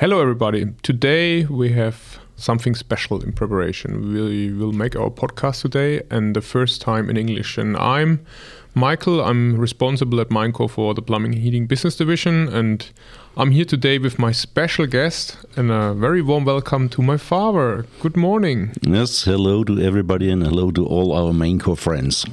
Hello, everybody. Today we have something special in preparation. We will make our podcast today and the first time in English. And I'm Michael. I'm responsible at Maincor for the plumbing and heating business division. And I'm here today with my special guest and a very warm welcome to my father. Good morning. Yes, hello to everybody and hello to all our Maincor friends.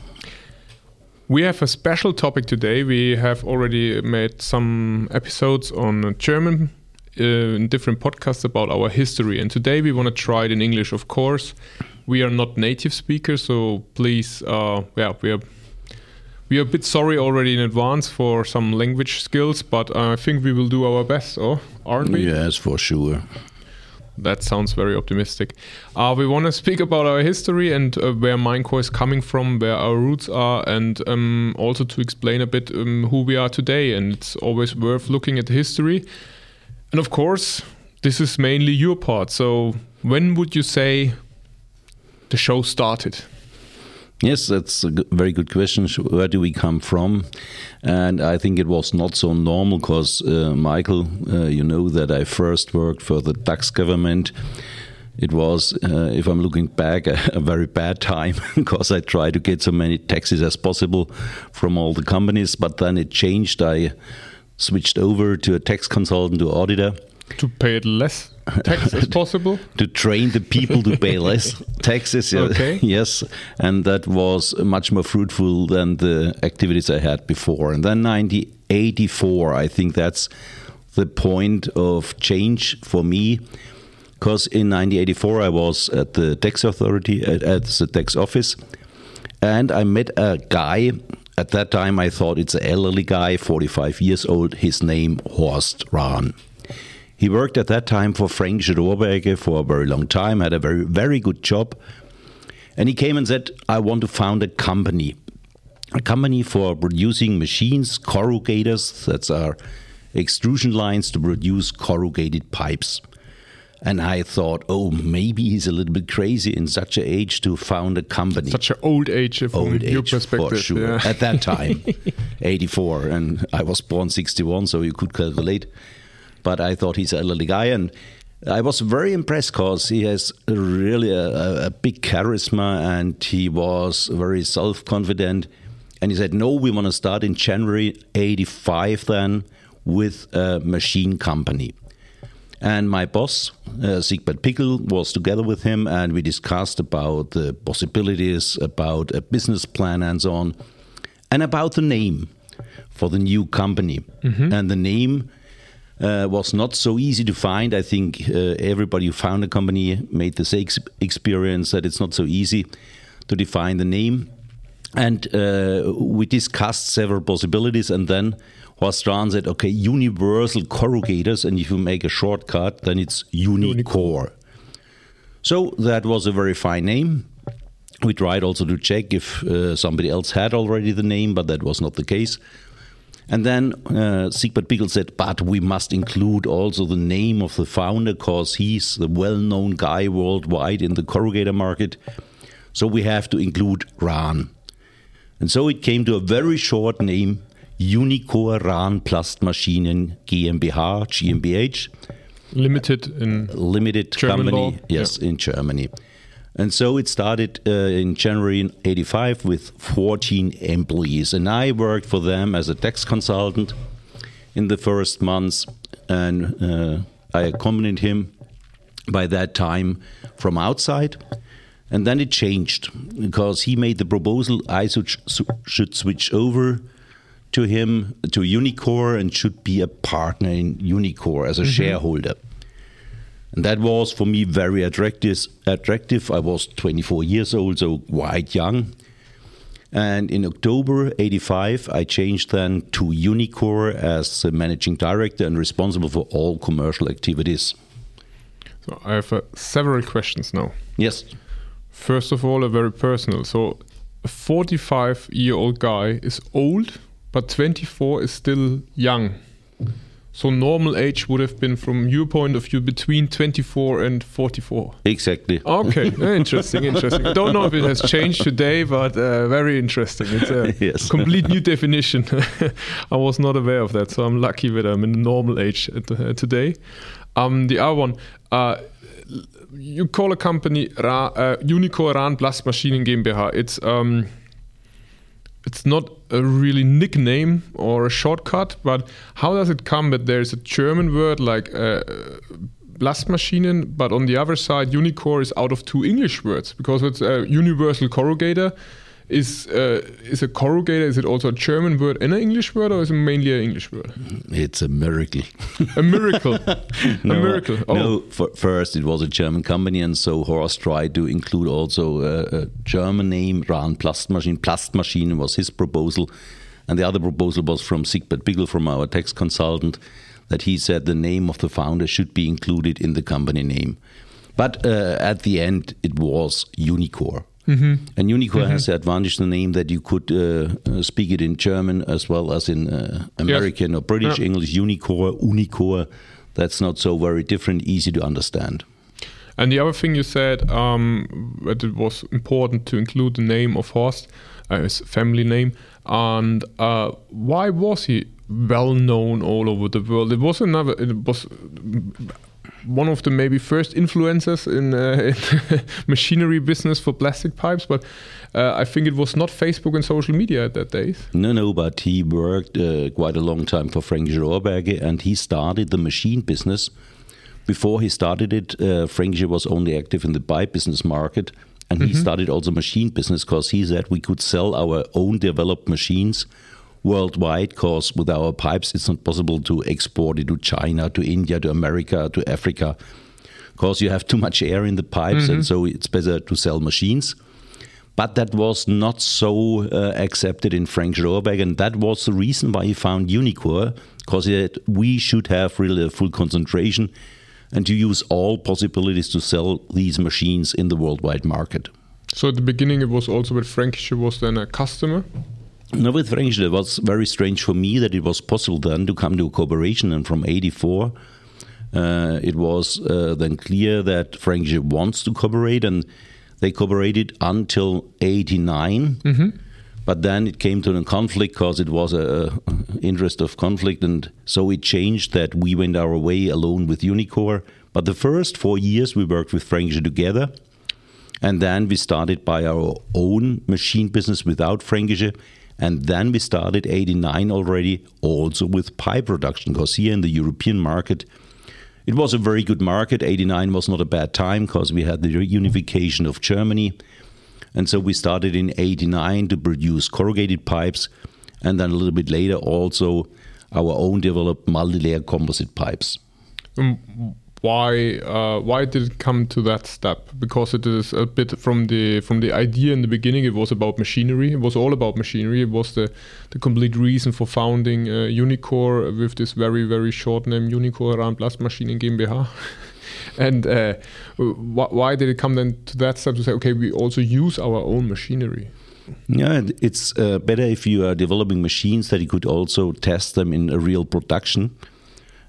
We have a special topic today. We have already made some episodes on German in different podcasts about our history. And today we want to try it in English, of course. We are not native speakers, so please, uh, yeah, we are we are a bit sorry already in advance for some language skills, but I think we will do our best, or aren't we? Yes, for sure. That sounds very optimistic. Uh, we want to speak about our history and uh, where Maincor is coming from, where our roots are, and um, also to explain a bit um, who we are today. And it's always worth looking at history and of course, this is mainly your part. So, when would you say the show started? Yes, that's a very good question. Where do we come from? And I think it was not so normal because, uh, Michael, uh, you know that I first worked for the Dutch government. It was, uh, if I'm looking back, a, a very bad time because I tried to get so many taxes as possible from all the companies. But then it changed. I switched over to a tax consultant to auditor. To pay it less tax as possible? to train the people to pay less taxes. Okay. yes. And that was much more fruitful than the activities I had before. And then 1984, I think that's the point of change for me. Because in 1984, I was at the tax authority, at, at the tax office, and I met a guy at that time, I thought it's an elderly guy, 45 years old. His name Horst Rahn. He worked at that time for Frank Rohrwerke for a very long time, had a very, very good job. And he came and said, I want to found a company. A company for producing machines, corrugators, that's our extrusion lines to produce corrugated pipes. And I thought, oh, maybe he's a little bit crazy in such an age to found a company. Such an old age old age, perspective. For sure. Yeah. At that time, 84. And I was born 61, so you could calculate. But I thought he's a elderly guy. And I was very impressed because he has really a, a big charisma and he was very self confident. And he said, No, we want to start in January 85 then with a machine company. And my boss, uh, Siegbert Pickel, was together with him, and we discussed about the possibilities, about a business plan, and so on, and about the name for the new company. Mm-hmm. And the name uh, was not so easy to find. I think uh, everybody who found a company made the same experience that it's not so easy to define the name. And uh, we discussed several possibilities, and then Horst Rahn said, okay, universal corrugators, and if you make a shortcut, then it's Unicor. So that was a very fine name. We tried also to check if uh, somebody else had already the name, but that was not the case. And then uh, Siegbert Pickel said, but we must include also the name of the founder because he's the well known guy worldwide in the corrugator market. So we have to include Rahn. And so it came to a very short name Unicor Rahn Plastmaschinen GmbH, GmbH. Limited in limited German company, law. yes, Yeah. in Germany. And so it started uh, in January 85 with 14 employees. And I worked for them as a tax consultant in the first months. And uh, I accompanied him by that time from outside. And then it changed because he made the proposal I should, should switch over to him to Unicor and should be a partner in Unicor as a shareholder. And that was for me very attractive. Attractive. I was 24 years old, so quite young. And in October 85, I changed then to Unicor as the managing director and responsible for all commercial activities. So I have uh, several questions now. Yes. First of all, a very personal. So, a 45 year old guy is old, but 24 is still young. So normal age would have been, from your point of view, between 24 and 44. Exactly. Okay, interesting, interesting. I don't know if it has changed today, but uh, very interesting. It's a Yes. complete new definition. I was not aware of that, so I'm lucky that I'm in the normal age at, uh, today. Um, the other one, uh, you call a company Ra, uh, Unicor Rahn Plastmaschinen GmbH. It's um, it's not a really nickname or a shortcut, but how does it come that there's a German word like uh, Plastmaschinen, but on the other side, Unicor is out of two English words because it's a universal corrugator. Is uh, is a corrugator? Is it also a German word and an English word, or is it mainly an English word? It's a miracle. A miracle, a miracle. Oh, No, for, first it was a German company, and so Horst tried to include also a, a German name, Rahn Plastmaschine. Plastmaschine was his proposal, and the other proposal was from Siegbert Pickel, from our tax consultant, that he said the name of the founder should be included in the company name. But uh, at the end, it was Unicor. And Unicor has the advantage the name that you could uh, uh, speak it in German as well as in uh, American or British Yeah. English. Unicor, Unicor. That's not so very different, easy to understand. And the other thing you said um, that it was important to include the name of Horst, uh, his family name, and uh, why was he well known all over the world? It was another. It was one of the maybe first influencers in, uh, in machinery business for plastic pipes, but uh, I think it was not Facebook and social media at that days. No, no, but he worked uh, quite a long time for Frank Rohrberger and he started the machine business. Before he started it, uh, Frank was only active in the pipe business market and he started also machine business because he said we could sell our own developed machines worldwide because with our pipes it's not possible to export it to China, to India, to America, to Africa because you have too much air in the pipes and so it's better to sell machines. But that was not so uh, accepted in Frank Rohrberg, and that was the reason why he found Unicor, because we should have really a full concentration and to use all possibilities to sell these machines in the worldwide market. So at the beginning, it was also that Frankische was then a customer. Now, with Frank, it was very strange for me that it was possible then to come to a cooperation, and from 84, uh, it was uh, then clear that Frank wants to cooperate, and they cooperated until 89. But then it came to a conflict because it was a, a interest of conflict, and so it changed that we went our way alone with Unicor. But the first four years we worked with Frank together, and then we started by our own machine business without Fränkische. And then we started 89 already also with pipe production because here in the European market, it was a very good market. 89 was not a bad time because we had the reunification of Germany. And so we started in 89 to produce corrugated pipes. And then a little bit later, also our own developed multi layer composite pipes. Um, why uh, why did it come to that step? Because it is a bit from the from the idea in the beginning. It was about machinery. It was all about machinery. It was the the complete reason for founding uh, Unicor with this very very short name Unicor Rahn Plastmaschinen GmbH. and uh, wh- why did it come then to that step to say, okay, we also use our own machinery? Yeah, it's uh, better if you are developing machines that you could also test them in a real production.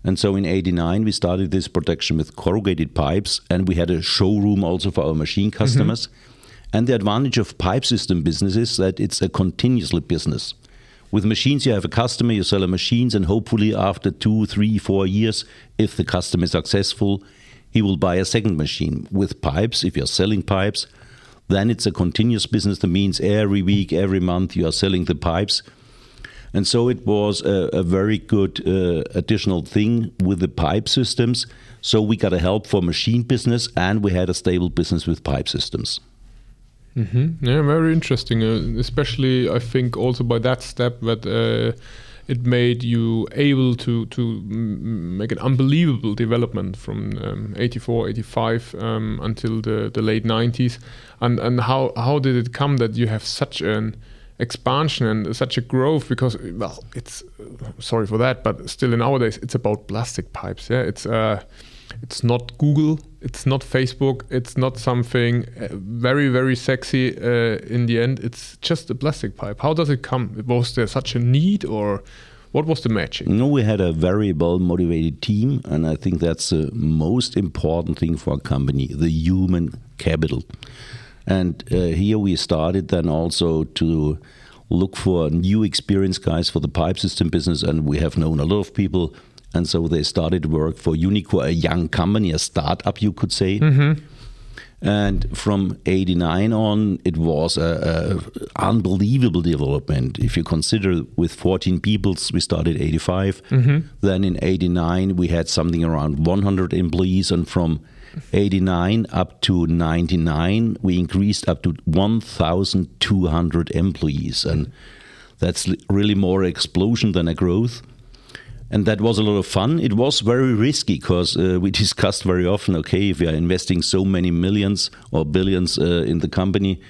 And so in 89, we started this production with corrugated pipes, and we had a showroom also for our machine mm-hmm. customers. And the advantage of pipe system business is that it's a continuously business. With machines, you have a customer, you sell a machines, and hopefully after two, three, four years, if the customer is successful, he will buy a second machine. With pipes, if you're selling pipes, then it's a continuous business. That means every week, every month, you are selling the pipes. And so it was a, a very good uh, additional thing with the pipe systems. So we got a help for machine business, and we had a stable business with pipe systems. Mm-hmm. Yeah, very interesting. Uh, especially, I think also by that step that uh, it made you able to to make an unbelievable development from um, 84, 85 um, until the, the late 90s. And and how how did it come that you have such an expansion and such a growth? Because well, it's sorry for that, but still in nowadays it's about plastic pipes. Yeah, it's. Uh, it's not Google, it's not Facebook, it's not something uh, very, very sexy uh, in the end. It's just a plastic pipe. How does it come? Was there such a need, or What was the magic? No, we had a very well motivated team, and I think that's the most important thing for a company the human capital. And uh, here we started then also to look for new experienced guys for the pipe system business, and we have known a lot of people. And so they started work for Unicor, a young company, a startup, you could say. Mm-hmm. And from 89 on, it was a, a, unbelievable development. If you consider with 14 people, we started 85. Mm-hmm. Then in 89, we had something around 100 employees. And from 89 up to 99, we increased up to 1,200 employees. And that's really more explosion than a growth and that was a lot of fun. It was very risky because uh, we discussed very often. Okay, if we are investing so many millions or billions uh, in the company,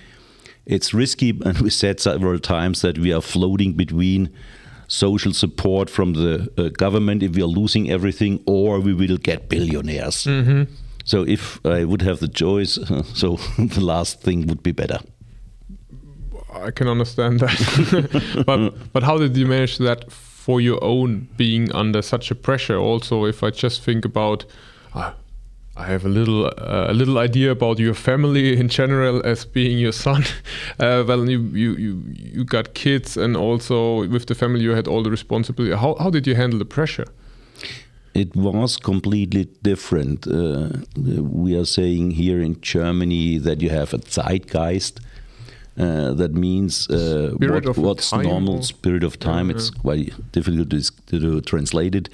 it's risky, and we said several times that we are floating between social support from the uh, government if we are losing everything, or we will get billionaires. Mm-hmm. So if I would have the choice, so the last thing would be better. I can understand that, but but how did you manage that for your own being under such a pressure? Also, if I just think about. Uh, I have a little uh, a little idea about your family in general as being your son. Uh, well, you, you you you got kids, and also with the family you had all the responsibility. How how did you handle the pressure? It was completely different. Uh, we are saying here in Germany that you have a zeitgeist. Uh, that means uh, what, what's time normal spirit of time. Yeah, it's yeah. quite difficult to, to translate it.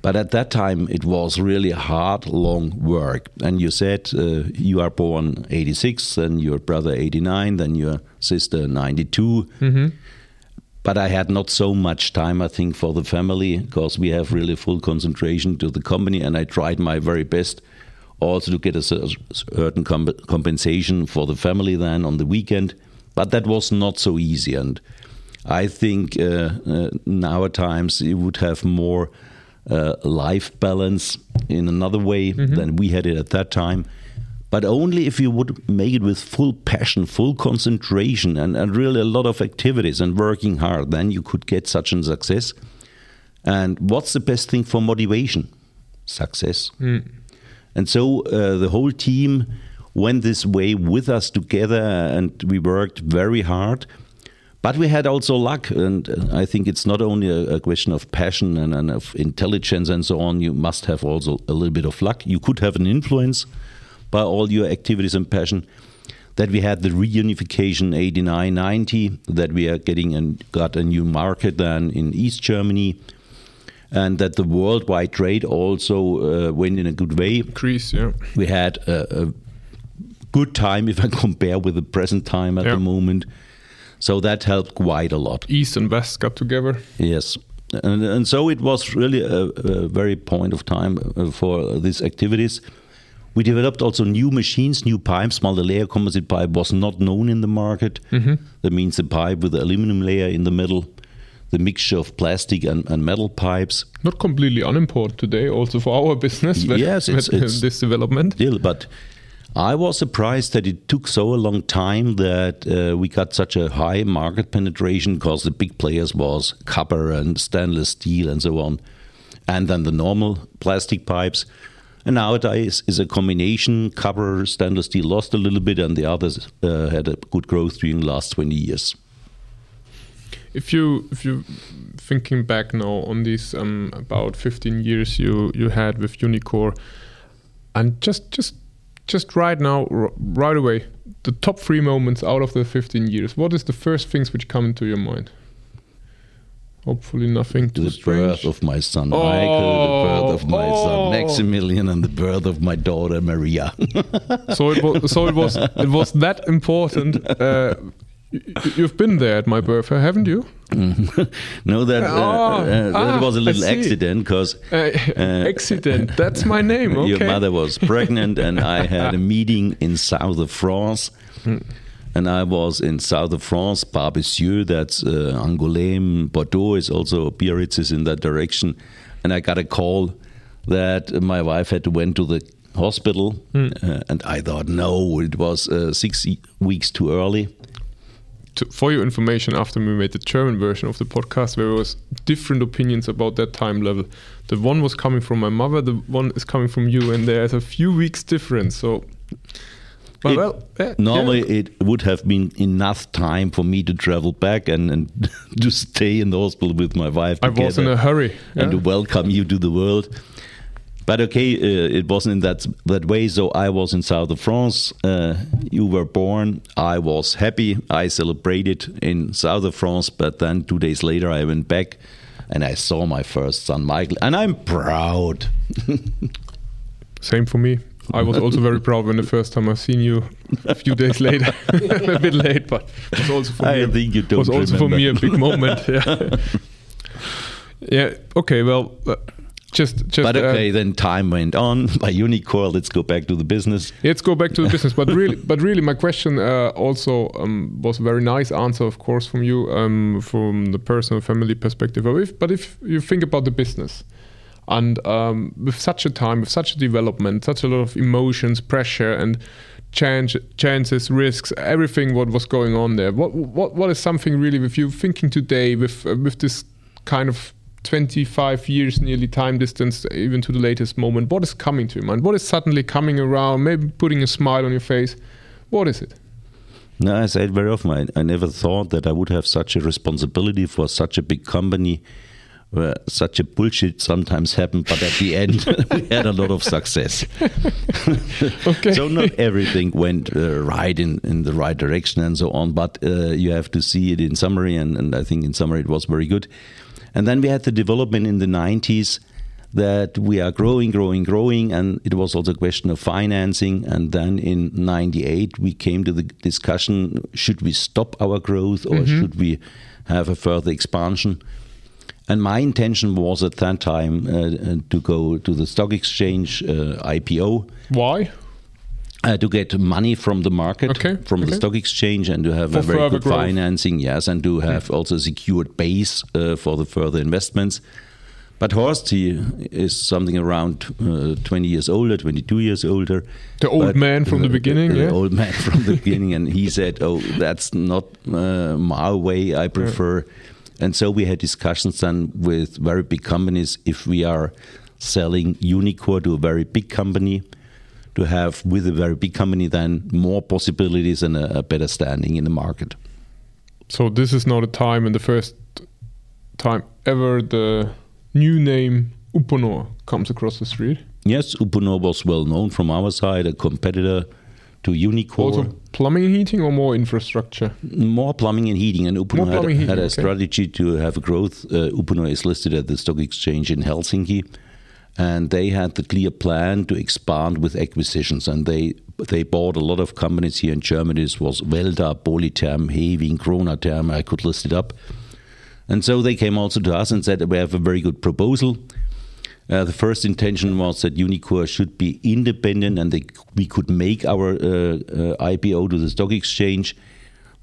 But at that time, it was really hard, long work. And you said uh, you are born 86, then your brother 89, then your sister 92. Mm-hmm. But I had not so much time, I think, for the family because we have really full concentration to the company. And I tried my very best also to get a certain comp- compensation for the family then on the weekend. But that was not so easy. And I think uh, uh, now at times you would have more uh, life balance in another way than we had it at that time. But only if you would make it with full passion, full concentration, and, and really a lot of activities and working hard, then you could get such a success. And what's the best thing for motivation? Success. And so uh, the whole team went this way with us together, and we worked very hard. But we had also luck, and uh, I think it's not only a, a question of passion and, and of intelligence and so on. You must have also a little bit of luck. You could have an influence by all your activities and passion. That we had the reunification 89 90, that we are getting and got a new market then in East Germany, and that the worldwide trade also uh, went in a good way Greece, yeah. we had a, a good time if I compare with the present time at Yeah. the moment. So that helped quite a lot. East and West got together. Yes. And, and so it was really a, a very point of time uh, for these activities. We developed also new machines, new pipes. Multi-layer composite pipe was not known in the market. That means the pipe with the aluminum layer in the middle, the mixture of plastic and, and metal pipes. Not completely unimportant today, also for our business. Yes, it's- uh, it's- this development. still, but I was surprised that it took so a long time that uh, we got such a high market penetration because the big players was copper and stainless steel and so on, and then the normal plastic pipes. And nowadays is a combination. Copper, stainless steel lost a little bit, and the others uh, had a good growth during the last 20 years. If you if you thinking back now on these um, about 15 years you you had with Unicor, and just just just right now right away the top three moments out of the 15 years. What is the first things which come into your mind? Hopefully nothing too the strange. birth of my son Michael, the birth of my Oh. son Maximilian, and the birth of my daughter Maria. so it was so it was it was that important. Uh, you've been there at my birth, haven't you? no, that, uh, Oh, uh, that ah, was a little accident because Uh, accident. That's my name. Okay. your mother was pregnant, and I had a meeting in south of France. And I was in south of France, Barbezieux, that's uh, Angoulême, Bordeaux is also Biarritz is in that direction. And I got a call that my wife had to went to the hospital, uh, and I thought no, it was uh, six e- weeks too early. to, for your information, after we made the German version of the podcast, there was different opinions about that time level. The one was coming from my mother, the one is coming from you, and there's a few weeks difference. So, but It- well, yeah, Normally, yeah. it would have been enough time for me to travel back and, and to stay in the hospital with my wife. I was in a hurry. and to welcome you to the world. But okay, uh, it wasn't in that that way. So I was in south of France. Uh, you were born. I was happy. I celebrated in south of France. But then two days later, I went back, and I saw my first son, Michael, and I'm proud. Same for me. I was also very proud when the first time I seen you a few days later, a bit late, but it was also for I me. think you don't was also for me a big moment. Yeah. yeah. Okay. Well, uh, just just. But uh, okay, then time went on. By Unicor, let's go back to the business. Let's go back to the business, but really, but really, my question uh, also um, was a very nice answer, of course, from you, um, from the personal family perspective. But if, but if you think about the business, and um, with such a time, with such a development, such a lot of emotions, pressure, and change, chances, risks, everything what was going on there. What what what is something really with you thinking today with uh, with this kind of 25 years nearly time distance even to the latest moment? What is coming to your mind? What is suddenly coming around? Maybe putting a smile on your face. What is it? No, I say it very often. I, I never thought that I would have such a responsibility for such a big company where such a bullshit sometimes happened, but at the end we had a lot of success. okay so not everything went uh, right in, in the right direction and so on, but uh, you have to see it in summary, and, and I think in summary it was very good. And then we had the development in the 90s that we are growing, growing, growing, and it was also a question of financing. And then in 98, we came to the discussion should we stop our growth or should we have a further expansion? And my intention was at that time uh, to go to the stock exchange uh, IPO why uh, to get money from the market, Okay, from the stock exchange, and to have For a very good growth. financing, yes, and to have also a secured base uh, for the further investments. But Horst, he is something around uh, 20 years older, 22 years older. The old But, man from the uh, beginning, the yeah? old man from the beginning, and he said, "Oh, that's not uh, my way. I prefer." And so we had discussions then with very big companies if we are selling Unicor to a very big company, to have with a very big company then more possibilities and a, a better standing in the market. so this is not a time in the first time ever the new name uponor comes across the street Yes, Uponor was well known from our side, a competitor to Unicor. also plumbing and heating or more infrastructure More plumbing and heating, and Uponor had, and had a okay. strategy to have growth. Uh, Uponor is listed at the stock exchange in Helsinki, and they had the clear plan to expand with acquisitions. And they they bought a lot of companies here in Germany. This was Velta, Polytherm, Hewing, Kronatherm. I could list it up. And so they came also to us and said, We have a very good proposal. Uh, the first intention was that Unicor should be independent and they, we could make our uh, uh, IPO to the stock exchange.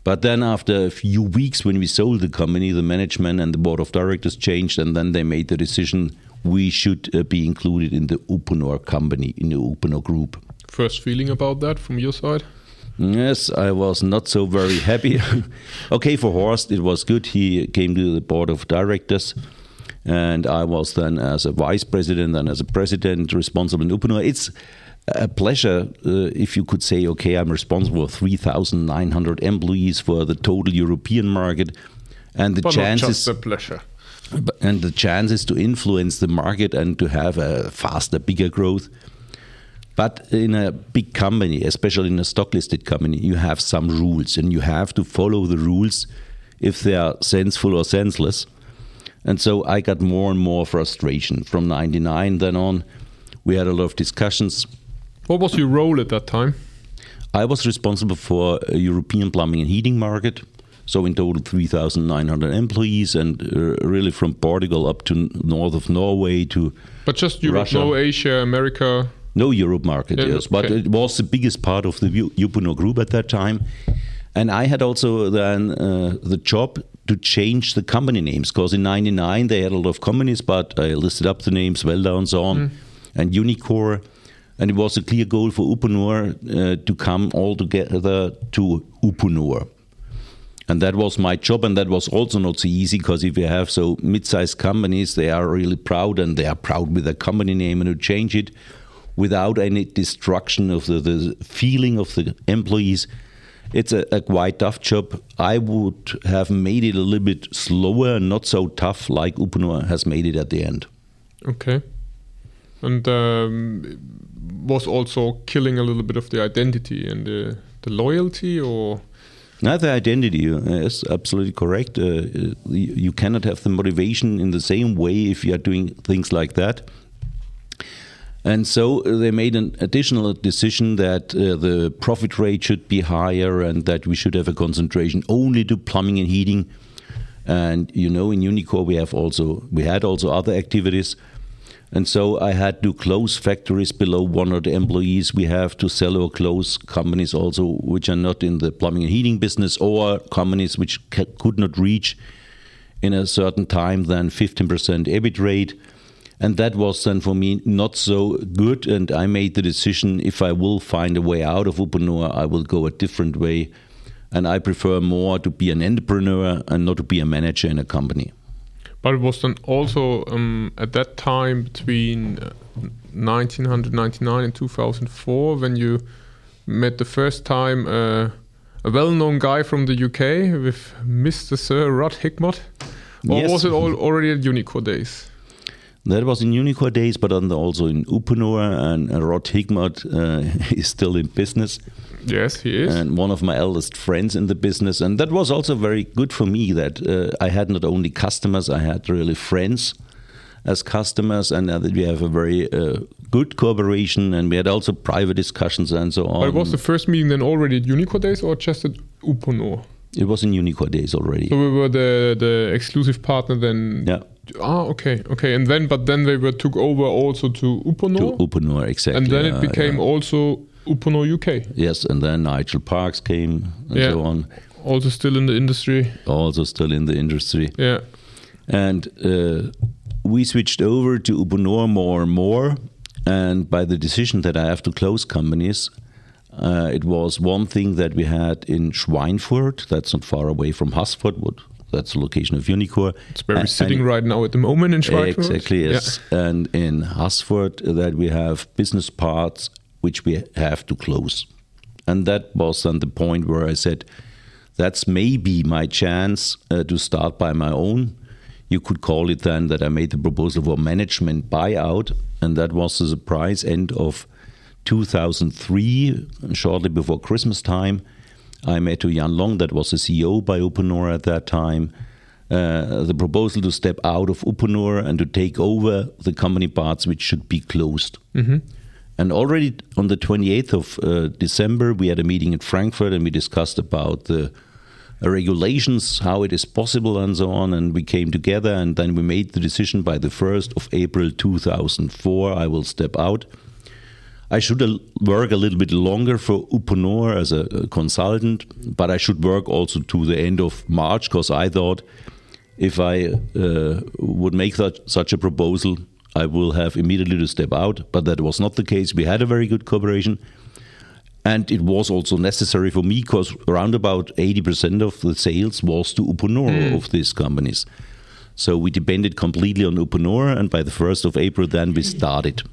But then, after a few weeks, when we sold the company, the management and the board of directors changed, and then they made the decision we should uh, be included in the Uponor company, in the Uponor group. first feeling about that from your side Yes, I was not so very happy. okay, for Horst, it was good. He came to the board of directors, and I was then as a vice president and as a president responsible in Uponor. It's a pleasure uh, if you could say, okay, I'm responsible for 3,900 employees for the total European market, and the but chances just a pleasure and the chances to influence the market and to have a faster, bigger growth. But in a big company, especially in a stock listed company, you have some rules and you have to follow the rules if they are sensible or senseless. And so I got more and more frustration. From 99 then on, we had a lot of discussions. what was your role at that time I was responsible for a European plumbing and heating market. So in total, 3,900 employees, and uh, really from Portugal up to north of Norway to but just Europe Russia. no Asia America no Europe market, Yeah, yes, but it was the biggest part of the U- group at that time. And I had also then uh, the job to change the company names because in '99 they had a lot of companies, but I listed up the names Velta and so on, and Unicor, and it was a clear goal for Uponor uh, to come all together to Uponor. And that was my job, and that was also not so easy because if you have so mid-sized companies, they are really proud, and they are proud with their company name, and to change it without any destruction of the, the feeling of the employees, it's a, a, quite tough job. I would have made it a little bit slower and not so tough like Uponor has made it at the end. Okay. And um, was also killing a little bit of the identity and the, the loyalty or now the identity uh, is absolutely correct. Uh, you cannot have the motivation in the same way if you are doing things like that. And so they made an additional decision that uh, the profit rate should be higher and that we should have a concentration only to plumbing and heating. And you know, in Unicor we have also we had also other activities. And so I had to close factories below 100 employees. We have to sell or close companies also which are not in the plumbing and heating business or companies which could not reach in a certain time than 15% EBIT rate. And that was then for me not so good. And I made the decision if I will find a way out of Uponor, I will go a different way. And I prefer more to be an entrepreneur and not to be a manager in a company. But it was then also um, at that time between 1999 uh, and 2004 when you met the first time uh, a well-known guy from the UK with Mr. Sir Rod Higmot, or yes. was it all already at Unicor days? That was in Unicor days, but also in Uponor, and Rod Higmot uh, is still in business. Yes, he is. And one of my eldest friends in the business. And that was also very good for me that uh, I had not only customers, I had really friends as customers, and that we have a very uh, good cooperation, and we had also private discussions and so on. But was the first meeting then already at Unicor days or just at Uponor? It was in Unicor days already. So we were the the exclusive partner then. Yeah. Ah, okay, okay, and then but then they were took over also to Uponor. To Uponor, exactly. And then it became yeah. also Uponor UK. Yes, and then Nigel Parks came and yeah. so on. Also still in the industry. Also still in the industry. Yeah. And uh, we switched over to Uponor more and more. And by the decision that I have to close companies, uh, it was one thing that we had in Schweinfurt, that's not far away from Haßfurt, that's the location of Unicor. It's where we're sitting right now at the moment in Schweinfurt. Exactly, yes. Yeah. And in Haßfurt, that we have business parts which we have to close. And that was then the point where I said, that's maybe my chance uh, to start by my own. You could call it then that I made the proposal for management buyout, and that was the surprise end of 2003, shortly before Christmas time. I met to Jan Lång, that was the CEO by Uponor at that time. Uh, the proposal to step out of Uponor and to take over the company parts which should be closed. Mm-hmm. And already on the 28th of uh, December, we had a meeting in Frankfurt and we discussed about the uh, regulations, how it is possible, and so on. And we came together and then we made the decision by the 1st of April 2004 I will step out. I should work a little bit longer for Uponor as a, consultant, but I should work also to the end of March because I thought if I uh, would make that, such a proposal, I will have immediately to step out. But that was not the case. We had a very good cooperation. And it was also necessary for me because around about 80% of the sales was to Uponor mm. of these companies. So we depended completely on Uponor, and by the 1st of April, then we started.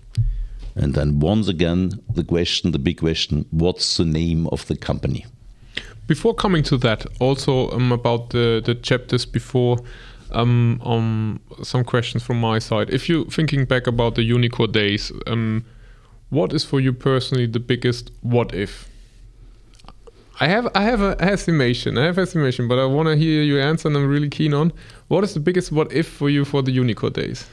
And then once again, the question, the big question, what's the name of the company? Before coming to that, also um, about the, the chapters before, um, um, some questions from my side. If you're thinking back about the Unicor days, um, what is for you personally the biggest what if? I have I have an estimation. I have estimation, but I want to hear your answer, and I'm really keen on what is the biggest what if for you for the Unicor days.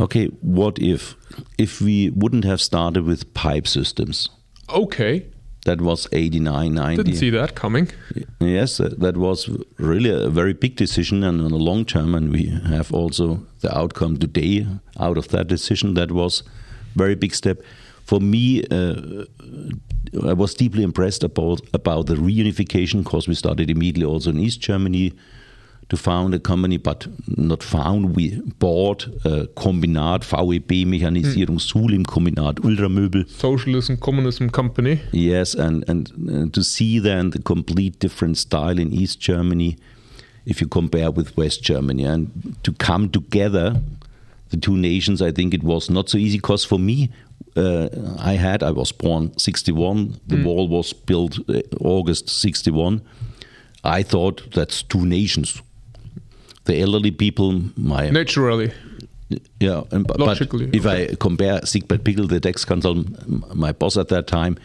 Okay, what if if we wouldn't have started with pipe systems? Okay. That was 89, 90. Didn't see that coming. Yes, that was really a very big decision and on a long term. And we have also the outcome today out of that decision. That was very big step. For me, uh, I was deeply impressed about, about the reunification because we started immediately also in East Germany to found a company, but not found. We bought a Kombinat, VEB Mechanisierung, Sulim Kombinat, Ultramöbel. Socialism, communism company. Yes, and, and uh, to see then the complete different style in East Germany if you compare with West Germany and to come together, the two nations, I think it was not so easy because for me, uh, I had, I was born 61, the mm. wall was built uh, August 61. I thought that's two nations the elderly people, my naturally. Yeah, and, Logically, but if okay. I compare Siegbert Pickel, the tax consultant, my boss at that time,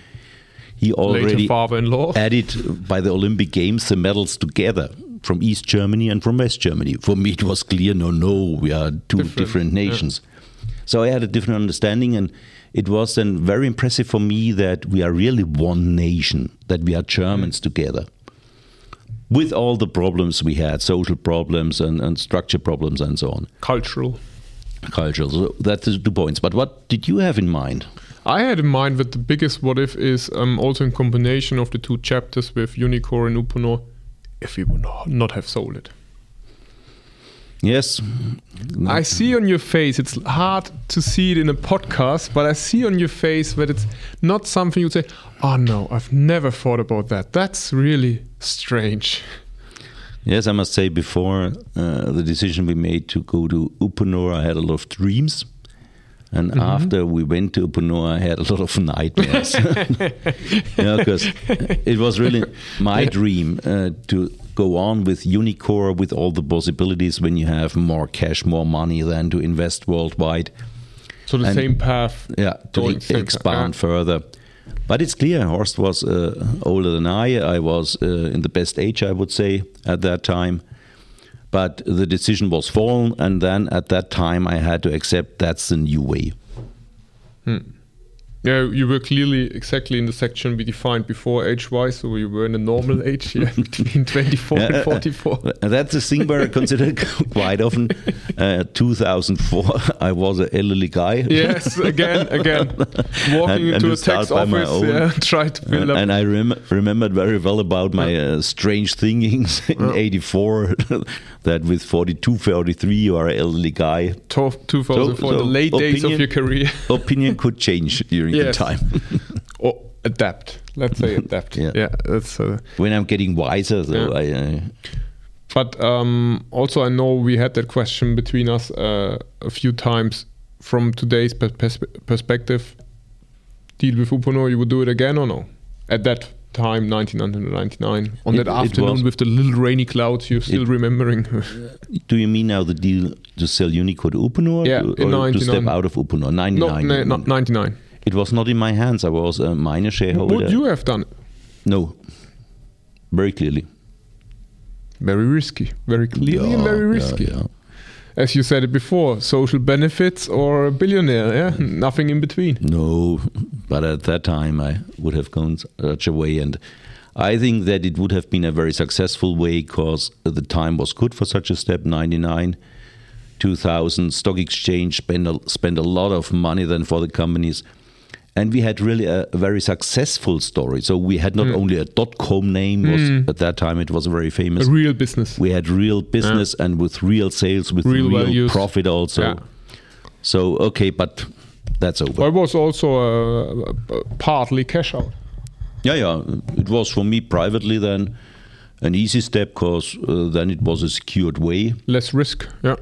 he already added by the Olympic Games the medals together from East Germany and from West Germany. For me, it was clear, no, no, we are two different, different nations. Yeah. So I had a different understanding, and it was then very impressive for me that we are really one nation, that we are Germans mm. together with all the problems we had social problems and, and structure problems and so on. Cultural. Cultural. So that's the two points. But what did you have in mind? I had in mind that the biggest what if is um, also in combination of the two chapters with Unicorn and Uponor if we would not have sold it. Yes. I see on your face, it's hard to see it in a podcast, but I see on your face that it's not something you'd say, oh no, I've never thought about that. That's really strange. Yes, I must say, before uh, the decision we made to go to Uponor, I had a lot of dreams. And mm -hmm. after we went to Uponor, I had a lot of nightmares. because it was really my dream uh, to go on with Unicor with all the possibilities when you have more cash, more money than to invest worldwide. So the and, same path. Yeah, to expand further. But it's clear Horst was uh, older than I. I was uh, in the best age, I would say, at that time. But the decision was fallen, and then at that time I had to accept that's the new way. Hmm. Yeah, you were clearly exactly in the section we defined before age-wise, so you were in a normal age, yeah, between 24 and 44. That's a thing where I consider quite often. Uh, 2004, I was an elderly guy. Yes, again, again, walking and, into and a tax office, yeah, try to build uh, up. And I rem remembered very well about my uh, strange thinkings in '84 that with 42, 43, you are an elderly guy. 2004, so, so the late opinion, days of your career. opinion could change during yes. the time. or adapt. Let's say adapt. yeah. yeah, that's uh, when I'm getting wiser. Though yeah. I. Uh, but um, also, I know we had that question between us uh, a few times. From today's pers perspective, deal with Uponor, you would do it again or no? At that time, 1999, on it, that afternoon with the little rainy clouds, you're still it, remembering. do you mean now the deal to sell Unicode Uponor? Yeah, or, to step out of Uponor? 99? No, no, 99. It was not in my hands. I was a minor shareholder. Would you have done? No. Very clearly. Very risky. Very clearly yeah, and very risky. Yeah, yeah. As you said it before, social benefits or a billionaire, yeah? Nothing in between. No, but at that time I would have gone such a way. And I think that it would have been a very successful way because the time was good for such a step, 99. 2000 stock exchange spent a, spent a lot of money then for the companies and we had really a, a, very successful story. So we had not mm. only a dot com name. Was, mm. At that time, it was a very famous. A real business. We had real business yeah. and with real sales, with real, real profit also. Yeah. So okay, but that's over. But it was also a, a partly cash out. Yeah, yeah. It was for me privately then an easy step because uh, then it was a secured way. Less risk. Yeah.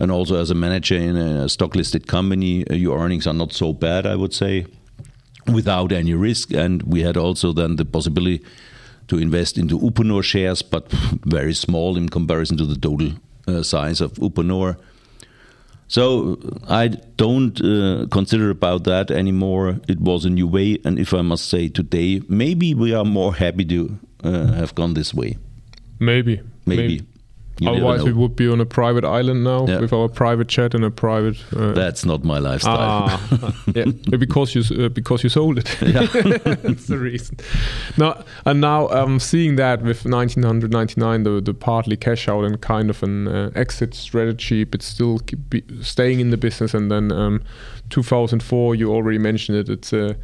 And also as a manager in a stock listed company, uh, your earnings are not so bad, I would say without any risk. And we had also then the possibility to invest into Uponor shares, but very small in comparison to the total uh, size of Uponor. So I don't uh, consider about that anymore. It was a new way, and if I must say today, maybe we are more happy to uh, have gone this way. Maybe, maybe. maybe. You Otherwise, we would be on a private island now yeah. with our private chat and a private. Uh, That's not my lifestyle. Ah, yeah, because you uh, because you sold it. Yeah. That's the reason. Now and now um, seeing that with 1999, the the partly cash out and kind of an uh, exit strategy, but still staying in the business. And then um, 2004, you already mentioned it. It's a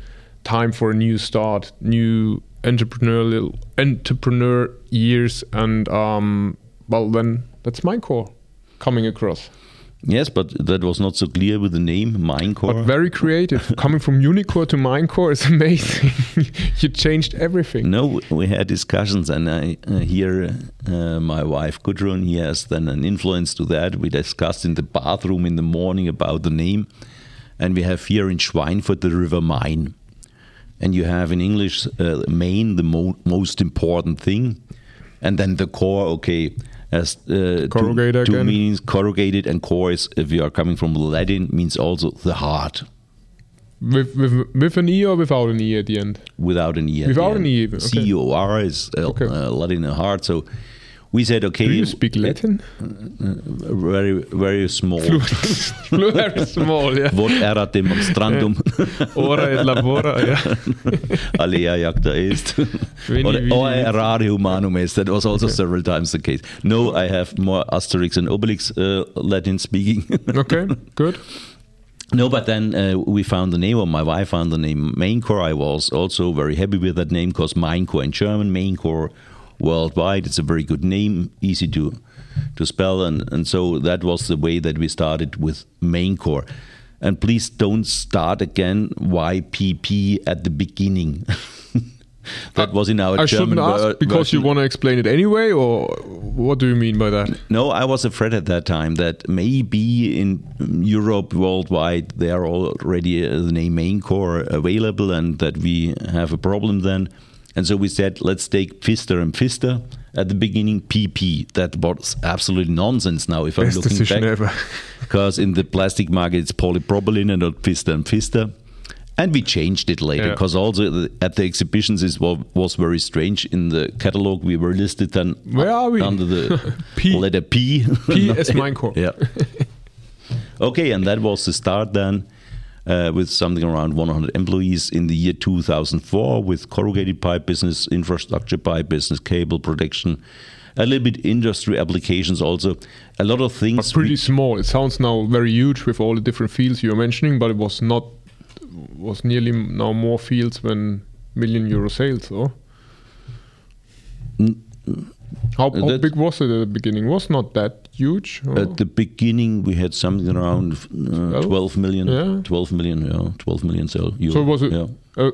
time for a new start, new entrepreneurial entrepreneur years and um, well then That's Maincor coming across. Yes, but that was not so clear with the name Maincor. But very creative. Coming from Unicor to Maincor is amazing. you changed everything. No, we had discussions, and I uh, hear uh, my wife Gudrun. He has then an influence to that. We discussed in the bathroom in the morning about the name, and we have here in Schweinfurt the River Main, and you have in English uh, Main the mo most important thing, and then the core. Okay, as uh, corrugated two, two meanings corrugated and core is if you are coming from Latin means also the heart. With, with, with an E or without an E at the end? Without an E. Without an E. Okay. C O R is uh, okay. uh, Latin heart. So we said, okay. Do you speak Latin? Uh, very, very small. very small, yeah. Vot erat demonstrandum. Ora et labora, yeah. Alea jacta est. or errare humanum est. That was also okay. several times the case. No, I have more Asterix and Obelix uh, Latin speaking. okay, good. No, but then uh, we found the name, or my wife found the name Maincor. I was also very happy with that name because Maincor in German, Maincor worldwide. It's a very good name, easy to to spell, and and so that was the way that we started with Maincor. And please don't start again YPP at the beginning. that was in our I German shouldn't ask because version. you want to explain it anyway, or what do you mean by that? No, I was afraid at that time that maybe in Europe, worldwide, there are already uh, the name Maincor available, and that we have a problem then. And so we said, let's take Pfister and Pfister at the beginning, PP. That was absolutely nonsense now if Best I'm looking decision back. ever. because in the plastic market, it's polypropylene and not Pfister and Pfister. And we changed it later Yeah. because also the, at the exhibitions it was, was very strange. In the catalog, we were listed then Where are we? under the P. letter P. P as Maincor. Yeah. okay, and that was the start then uh, with something around 100 employees in the year 2004 with corrugated pipe business, infrastructure pipe business, cable protection, a little bit industry applications also. A lot of things. Pretty small. It sounds now very huge with all the different fields you're mentioning, but it was not was nearly now more fields than million euro sales, or how, how big was it at the beginning? Was not that huge. or- At the beginning, we had something around uh, 12 million. Yeah. 12 million, yeah, 12 million so was it Yeah, a,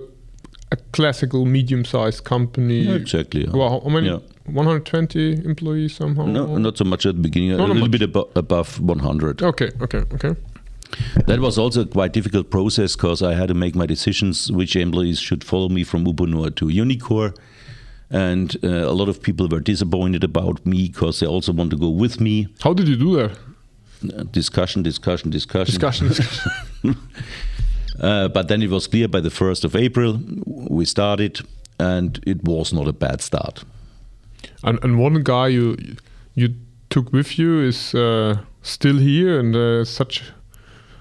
a classical medium-sized company? Yeah, exactly. yeah. Well, how many? Yeah. 120 employees somehow. No, not so much at the beginning. No, a little much. bit abo- above 100. Okay, okay, okay. That was also a quite difficult process because I had to make my decisions which employees should follow me from Uponor to Unicor. And uh, a lot of people were disappointed about me because they also want to go with me. How did you do that? Uh, discussion, discussion, discussion. Discussion. discussion. Uh, but then it was clear by the 1st of April, we started, and it was not a bad start. and, and one guy you you took with you is uh, still here and uh, such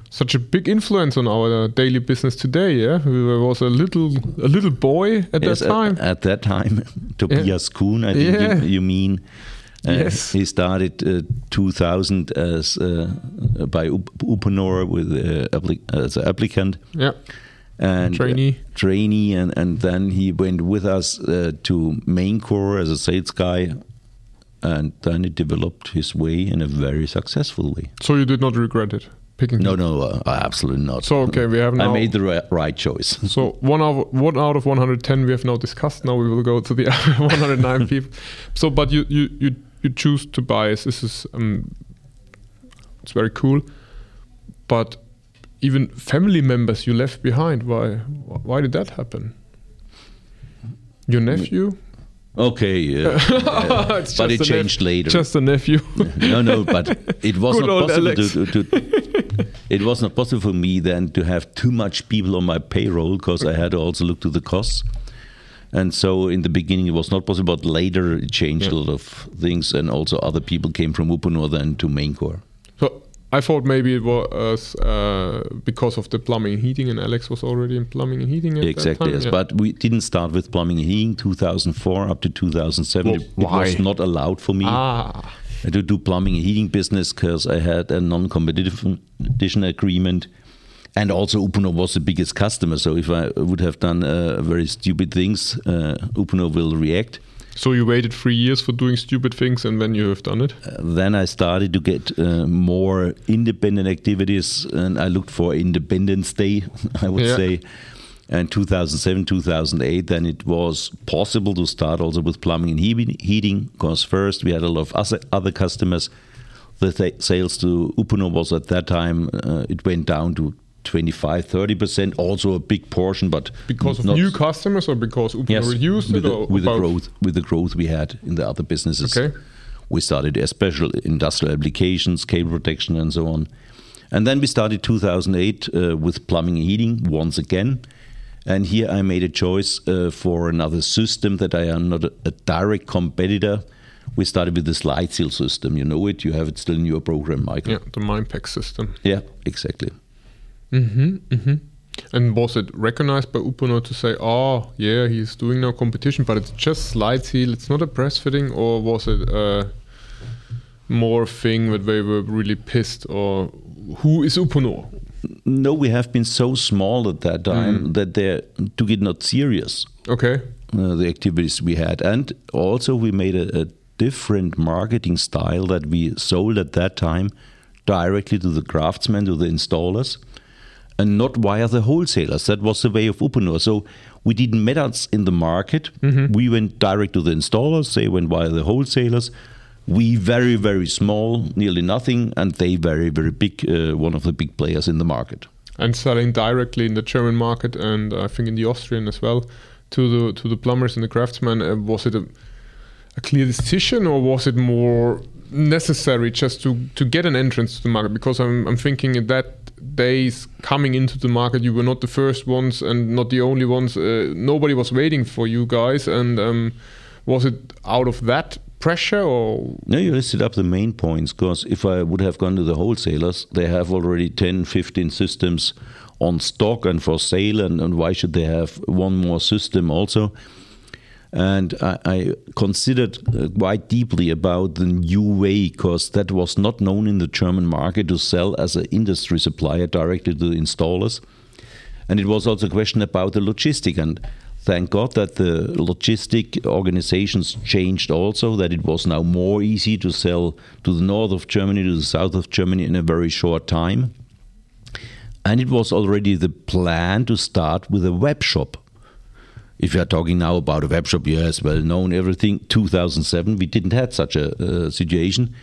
such a big influence on our daily business today. Yeah, he was a little a little boy at Yes, that time. At, at that time, Tobias Kuhn, I think Yeah. you, you mean. Uh, Yes. He started uh, 2000 as uh, by Up- Uponor with uh, appli- as an applicant yeah, and Trainee. trainee, and, and then he went with us uh, to Maincor as a sales guy, and then he developed his way in a very successful way. so you did not regret it picking. No, no, uh, absolutely not. So okay, we have not I made the ri- right choice. so one out one out of 110 we have now discussed. Now we will go to the 109 people. So, but you you you you choose Tobias. This is um, it's very cool. But even family members you left behind. Why why did that happen? Your nephew? Okay, yeah. yeah. But it changed nep- later. Just a nephew. no, no, but it was Good not possible to, to, to it was not possible for me then to have too much people on my payroll because I had to also look to the costs. And so in the beginning it was not possible, but later it changed a lot of things, and also other people came from Uponor then to Maincor. so I thought maybe it was uh, because of the plumbing and heating, and Alex was already in plumbing and heating. At Exactly, yes. yeah. But we didn't start with plumbing and heating 2004 up to 2007. Well, it, it was not allowed for me. ah, to do plumbing and heating business because I had a non-competition agreement, and also Uponor was the biggest customer. So if I would have done uh, very stupid things, uh, Uponor will react. So you waited three years for doing stupid things, and then you have done it. Uh, then I started to get uh, more independent activities, and I looked for Independence Day, I would Yeah. say. And 2007, 2008, then it was possible to start also with plumbing and heating- heating. Because first we had a lot of other- other customers. The th- sales to Uponor was at that time uh, it went down to 25, 30 percent. Also a big portion, but Because of new customers, or because Uponor reduced with it, the, with the growth with the growth we had in the other businesses. Okay. We started a special industrial applications, cable protection, and so on. And then we started 2008 uh, with plumbing and heating once again. And here I made a choice uh, for another system that I am not a, a direct competitor. We started with the slide seal system. You know it. You have it still in your program, Michael. Yeah, the Mindpack system. Yeah, exactly. Mm-hmm, mm-hmm. And was it recognized by Uponor to say, oh, yeah, he's doing no competition, but it's just slide seal, it's not a press fitting, or was it uh, a more thing that they were really pissed, or who is Uponor? No, we have been so small at that mm. time that they took it not serious. Okay. uh, the activities we had. And also, we made a, a different marketing style that we sold at that time directly to the craftsmen, to the installers, and not via the wholesalers. That was the way of Uponor. So we didn't met us in the market. We went direct to the installers. They went via the wholesalers. We very very small, nearly nothing, and they very very big. Uh, one of the big players in the market. And selling directly in the German market and I think in the Austrian as well to the to the plumbers and the craftsmen. Uh, was it a, a clear decision, or was it more necessary just to to get an entrance to the market? Because I'm I'm thinking in that days coming into the market, you were not the first ones and not the only ones. Uh, nobody was waiting for you guys, and um, was it out of that pressure or No, you listed up the main points because if I would have gone to the wholesalers, they have already 10, 15 systems on stock and for sale, and, and why should they have one more system also? And I, I considered uh, quite deeply about the new way because that was not known in the German market to sell as an industry supplier directly to the installers. And it was also a question about the logistic. And thank God that the logistic organizations changed also, that it was now more easy to sell to the north of Germany, to the south of Germany in a very short time. And it was already the plan to start with a web shop. If you are talking now about a web shop, yes, well known, everything. 2007, we didn't have such a uh, situation.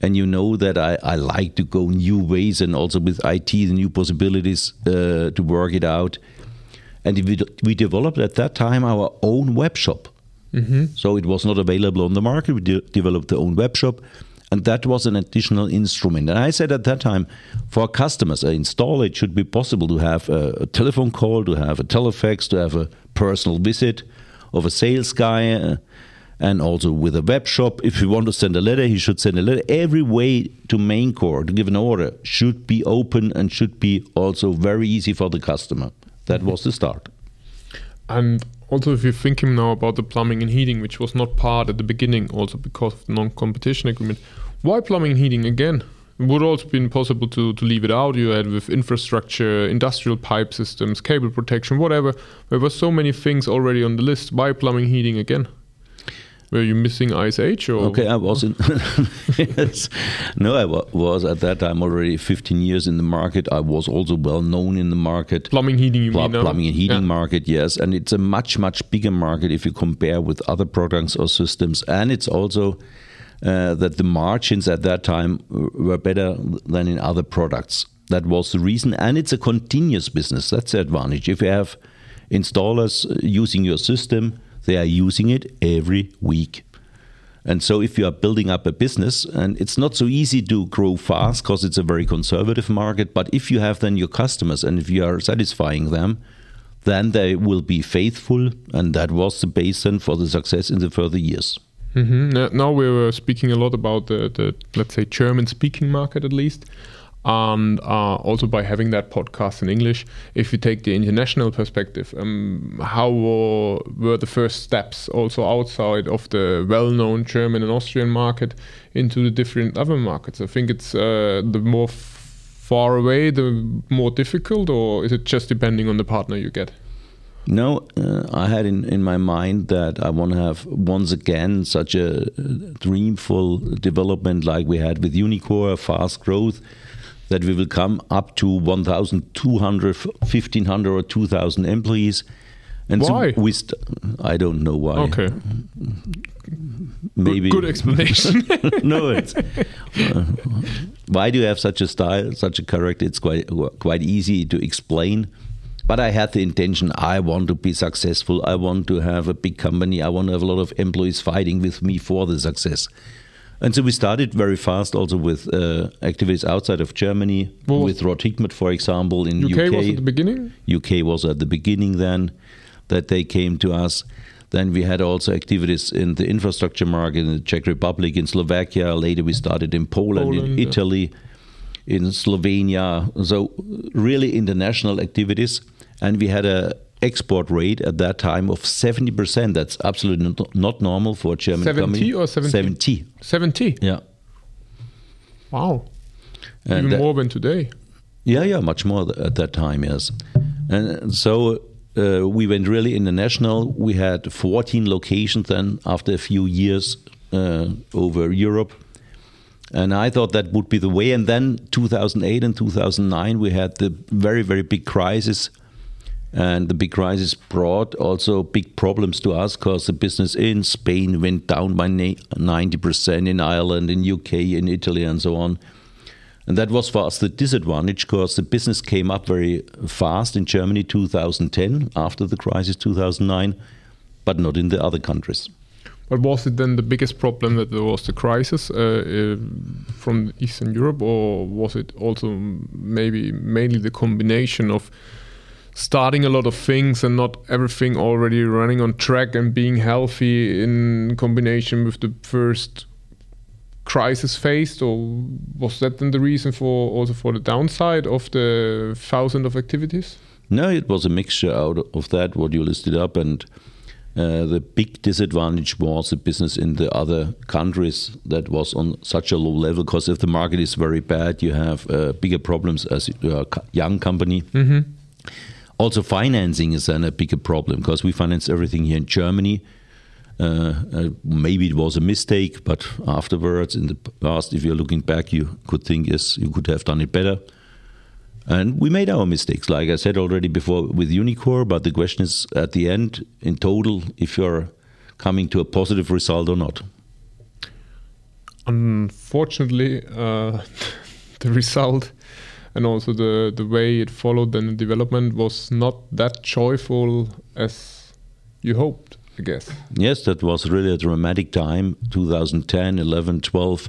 And you know that I, I like to go new ways and also with IT, the new possibilities uh, to work it out. And we, we developed at that time our own web shop. So it was not available on the market. We de- developed the own web shop. And that was an additional instrument. And I said at that time, for customers, an installer, it should be possible to have a, telephone call, to have a telefax, to have a personal visit of a sales guy, uh, and also with a web shop. If you want to send a letter, he should send a letter. Every way to Maincor to give an order should be open and should be also very easy for the customer. That was the start. And also, if you're thinking now about the plumbing and heating, which was not part at the beginning, also because of the non-competition agreement, why plumbing and heating again? It would also been possible to, to leave it out. You had with infrastructure, industrial pipe systems, cable protection, whatever. There were so many things already on the list. Why plumbing heating again? Were you missing ISH or Okay, I was in. yes. No, I wa- was at that time already 15 years in the market. I was also well known in the market. plumbing heating? You Pl- mean now? plumbing and heating Yeah. market, yes, and it's a much much bigger market if you compare with other products or systems, and it's also uh, that the margins at that time were better than in other products. That was the reason, and it's a continuous business. That's the advantage. If you have installers uh, using your system, they are using it every week. And so, if you are building up a business, and it's not so easy to grow fast because it's a very conservative market, but if you have then your customers and if you are satisfying them, then they will be faithful, and that was the basis for the success in the further years. Hmm Now, we were speaking a lot about the, the let's say German speaking market at least, and uh, also by having that podcast in English. If you take the international perspective, um, how were, were the first steps also outside of the well-known German and Austrian market into the different other markets? I think it's uh, the more f- far away, the more difficult, or is it just depending on the partner you get? No, uh, I had in, in my mind that I want to have once again such a dreamful development like we had with Unicor, fast growth, that we will come up to 1,200, 1,500 or 2,000 employees. And why? So we I don't know why. Okay. Maybe good, good explanation. no, it's uh, why do you have such a style, such a character? It's quite quite easy to explain. But I had the intention I want to be successful. I want to have a big company. I want to have a lot of employees fighting with me for the success. And so we started very fast also with uh, activities outside of Germany, with Rod for example, in UK. UK was at the beginning? UK was at the beginning then that they came to us. Then we had also activities in the infrastructure market in the Czech Republic, in Slovakia. Later we started in Poland, Poland in Italy, yeah. in Slovenia. So really international activities and we had a export rate at that time of 70%. That's absolutely not, not normal for a German 70 company. or 70? 70. 70? Yeah. Wow. And Even that, more than today. Yeah, yeah, much more at that time, yes. And so uh, we went really international. We had 14 locations then after a few years uh, over Europe. And I thought that would be the way. And then 2008 and 2009, we had the very, very big crisis and the big crisis brought also big problems to us because the business in Spain went down by 90%, in Ireland, in UK, in Italy, and so on. And that was for us the disadvantage because the business came up very fast in Germany 2010 after the crisis 2009, but not in the other countries. But was it then the biggest problem that there was the crisis uh, uh, from Eastern Europe, or was it also maybe mainly the combination of starting a lot of things and not everything already running on track and being healthy in combination with the first crisis faced or was that then the reason for also for the downside of the thousand of activities no it was a mixture out of that what you listed up and uh, the big disadvantage was the business in the other countries that was on such a low level because if the market is very bad you have uh, bigger problems as a young company mm -hmm. Also, financing is then a bigger problem because we finance everything here in Germany. Uh, uh, maybe it was a mistake, but afterwards, in the past, if you're looking back, you could think, yes, you could have done it better. And we made our mistakes, like I said already before with Unicor. But the question is, at the end, in total, if you're coming to a positive result or not. Unfortunately, uh, the result and also the the way it followed and the development was not that joyful as you hoped i guess. Yes that was really a dramatic time 2010 11 12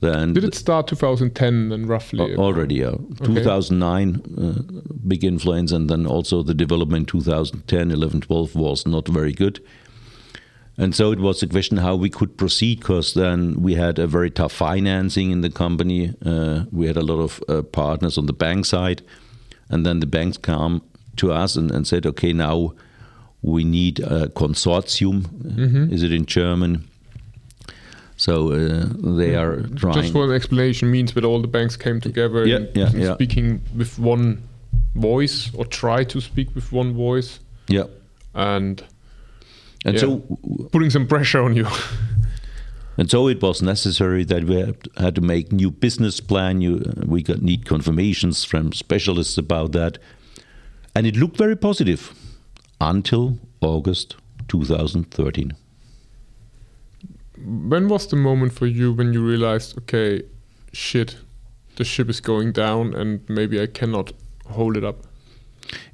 then did it start 2010 then roughly? Already yeah. Okay. 2009 uh, big influence and then also the development 2010 11 12 was not very good and so it was a question how we could proceed because then we had a very tough financing in the company. Uh, we had a lot of uh, partners on the bank side. And then the banks come to us and, and said, okay, now we need a consortium. Mm -hmm. Is it in German? So uh, they are trying. Just for an explanation means that all the banks came together yeah, yeah, and speaking with one voice or try to speak with one voice. Yeah. And and yeah. so putting some pressure on you. and so it was necessary that we had to make new business plan. You, uh, we got need confirmations from specialists about that, and it looked very positive until August 2013. When was the moment for you when you realized, okay, shit, the ship is going down, and maybe I cannot hold it up?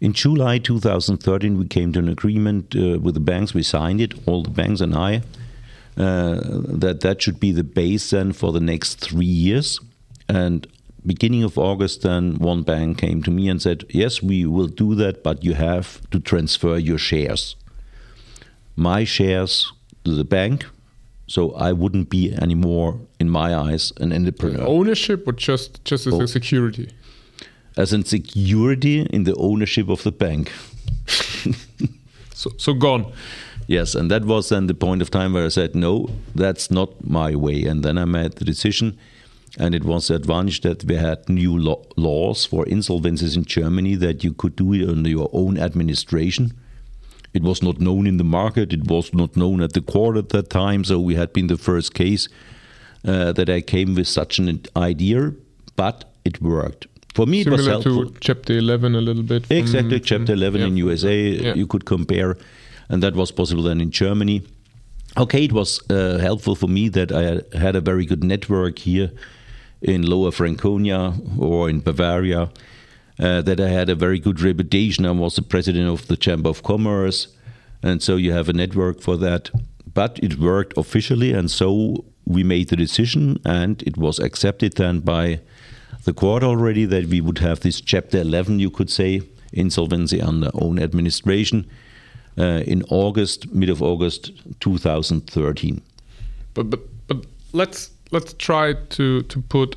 In July 2013, we came to an agreement uh, with the banks. We signed it, all the banks and I, uh, that that should be the base then for the next three years. And beginning of August, then one bank came to me and said, "Yes, we will do that, but you have to transfer your shares, my shares to the bank." So I wouldn't be anymore, in my eyes, an entrepreneur. Ownership, or just just as oh. a security as a security in the ownership of the bank. so, so gone. Yes, and that was then the point of time where I said, no, that's not my way. And then I made the decision, and it was the advantage that we had new lo laws for insolvencies in Germany that you could do it under your own administration. It was not known in the market. It was not known at the court at that time. So we had been the first case uh, that I came with such an idea, but it worked. For me, Similar it was helpful. to Chapter 11 a little bit. Exactly, from- Chapter 11 yeah, in USA, Yeah. you could compare, and that was possible then in Germany. Okay, it was uh, helpful for me that I had a very good network here in Lower Franconia or in Bavaria, uh, that I had a very good reputation. I was the president of the Chamber of Commerce, and so you have a network for that. But it worked officially, and so we made the decision, and it was accepted then by the court already that we would have this Chapter 11, you could say, insolvency under own administration uh, in August, mid of August 2013. but but but let's let's try to to put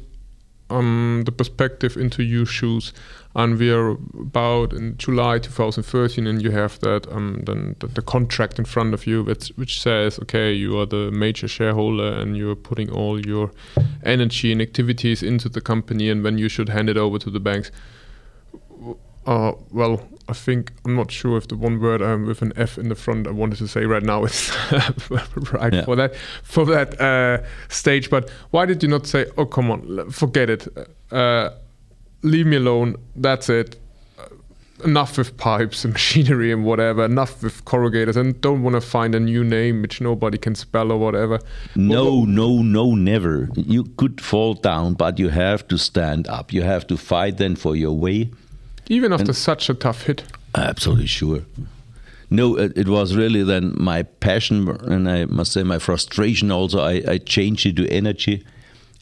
um the perspective into your shoes. And we are about in july 2013 and you have that um then the, the contract in front of you which which says okay you are the major shareholder and you're putting all your energy and activities into the company and when you should hand it over to the banks uh, well, I think I'm not sure if the one word um, with an F in the front I wanted to say right now is right Yeah. for that for that uh, stage. But why did you not say, "Oh, come on, forget it, uh, leave me alone. That's it. Enough with pipes and machinery and whatever. Enough with corrugators, and don't want to find a new name which nobody can spell or whatever." No, no, no, never. You could fall down, but you have to stand up. You have to fight then for your way. Even after such a tough hit. Absolutely sure. No, it, it was really then my passion, and I must say my frustration also. I, I changed it to energy.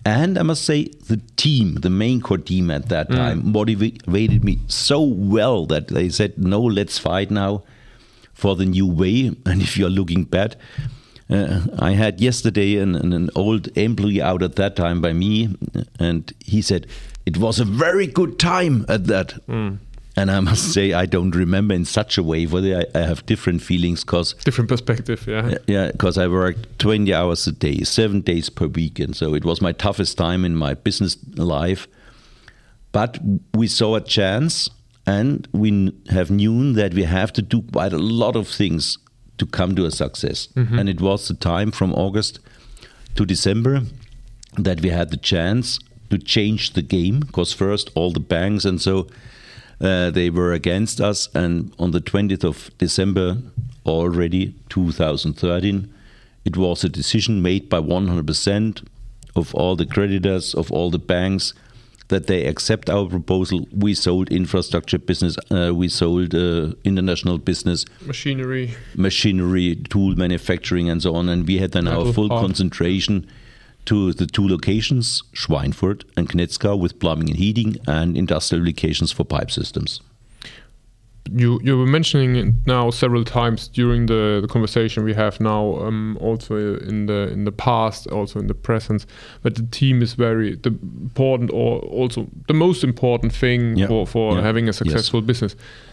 And I must say, the team, the Maincor team at that time, motivated me so well that they said, no, let's fight now for the new way. And if you're looking bad, uh, I had yesterday an, an old employee out at that time by me, and he said, it was a very good time at that. Hmm. And I must say, I don't remember in such a way, whether I, I have different feelings because Different perspective, yeah. yeah, because I worked 20 hours a day, seven days per week. And so it was my toughest time in my business life. But we saw a chance and we have known that we have to do quite a lot of things to come to a success. Mm-hmm. And it was the time from August to December that we had the chance to change the game because first all the banks and so uh, they were against us and on the 20th of december already 2013 it was a decision made by 100% of all the creditors of all the banks that they accept our proposal we sold infrastructure business uh, we sold uh, international business Machinery. machinery, tool manufacturing, and so on. And we had then our full part. concentration to the two locations, Schweinfurt and Knetzgau, with plumbing and heating, and industrial locations for pipe systems. you you were mentioning it now several times during the, the conversation we have now um, also in the in the past also in the present but the team is very the important or also the most important thing Yeah, for, for yeah, having a yes. successful business W-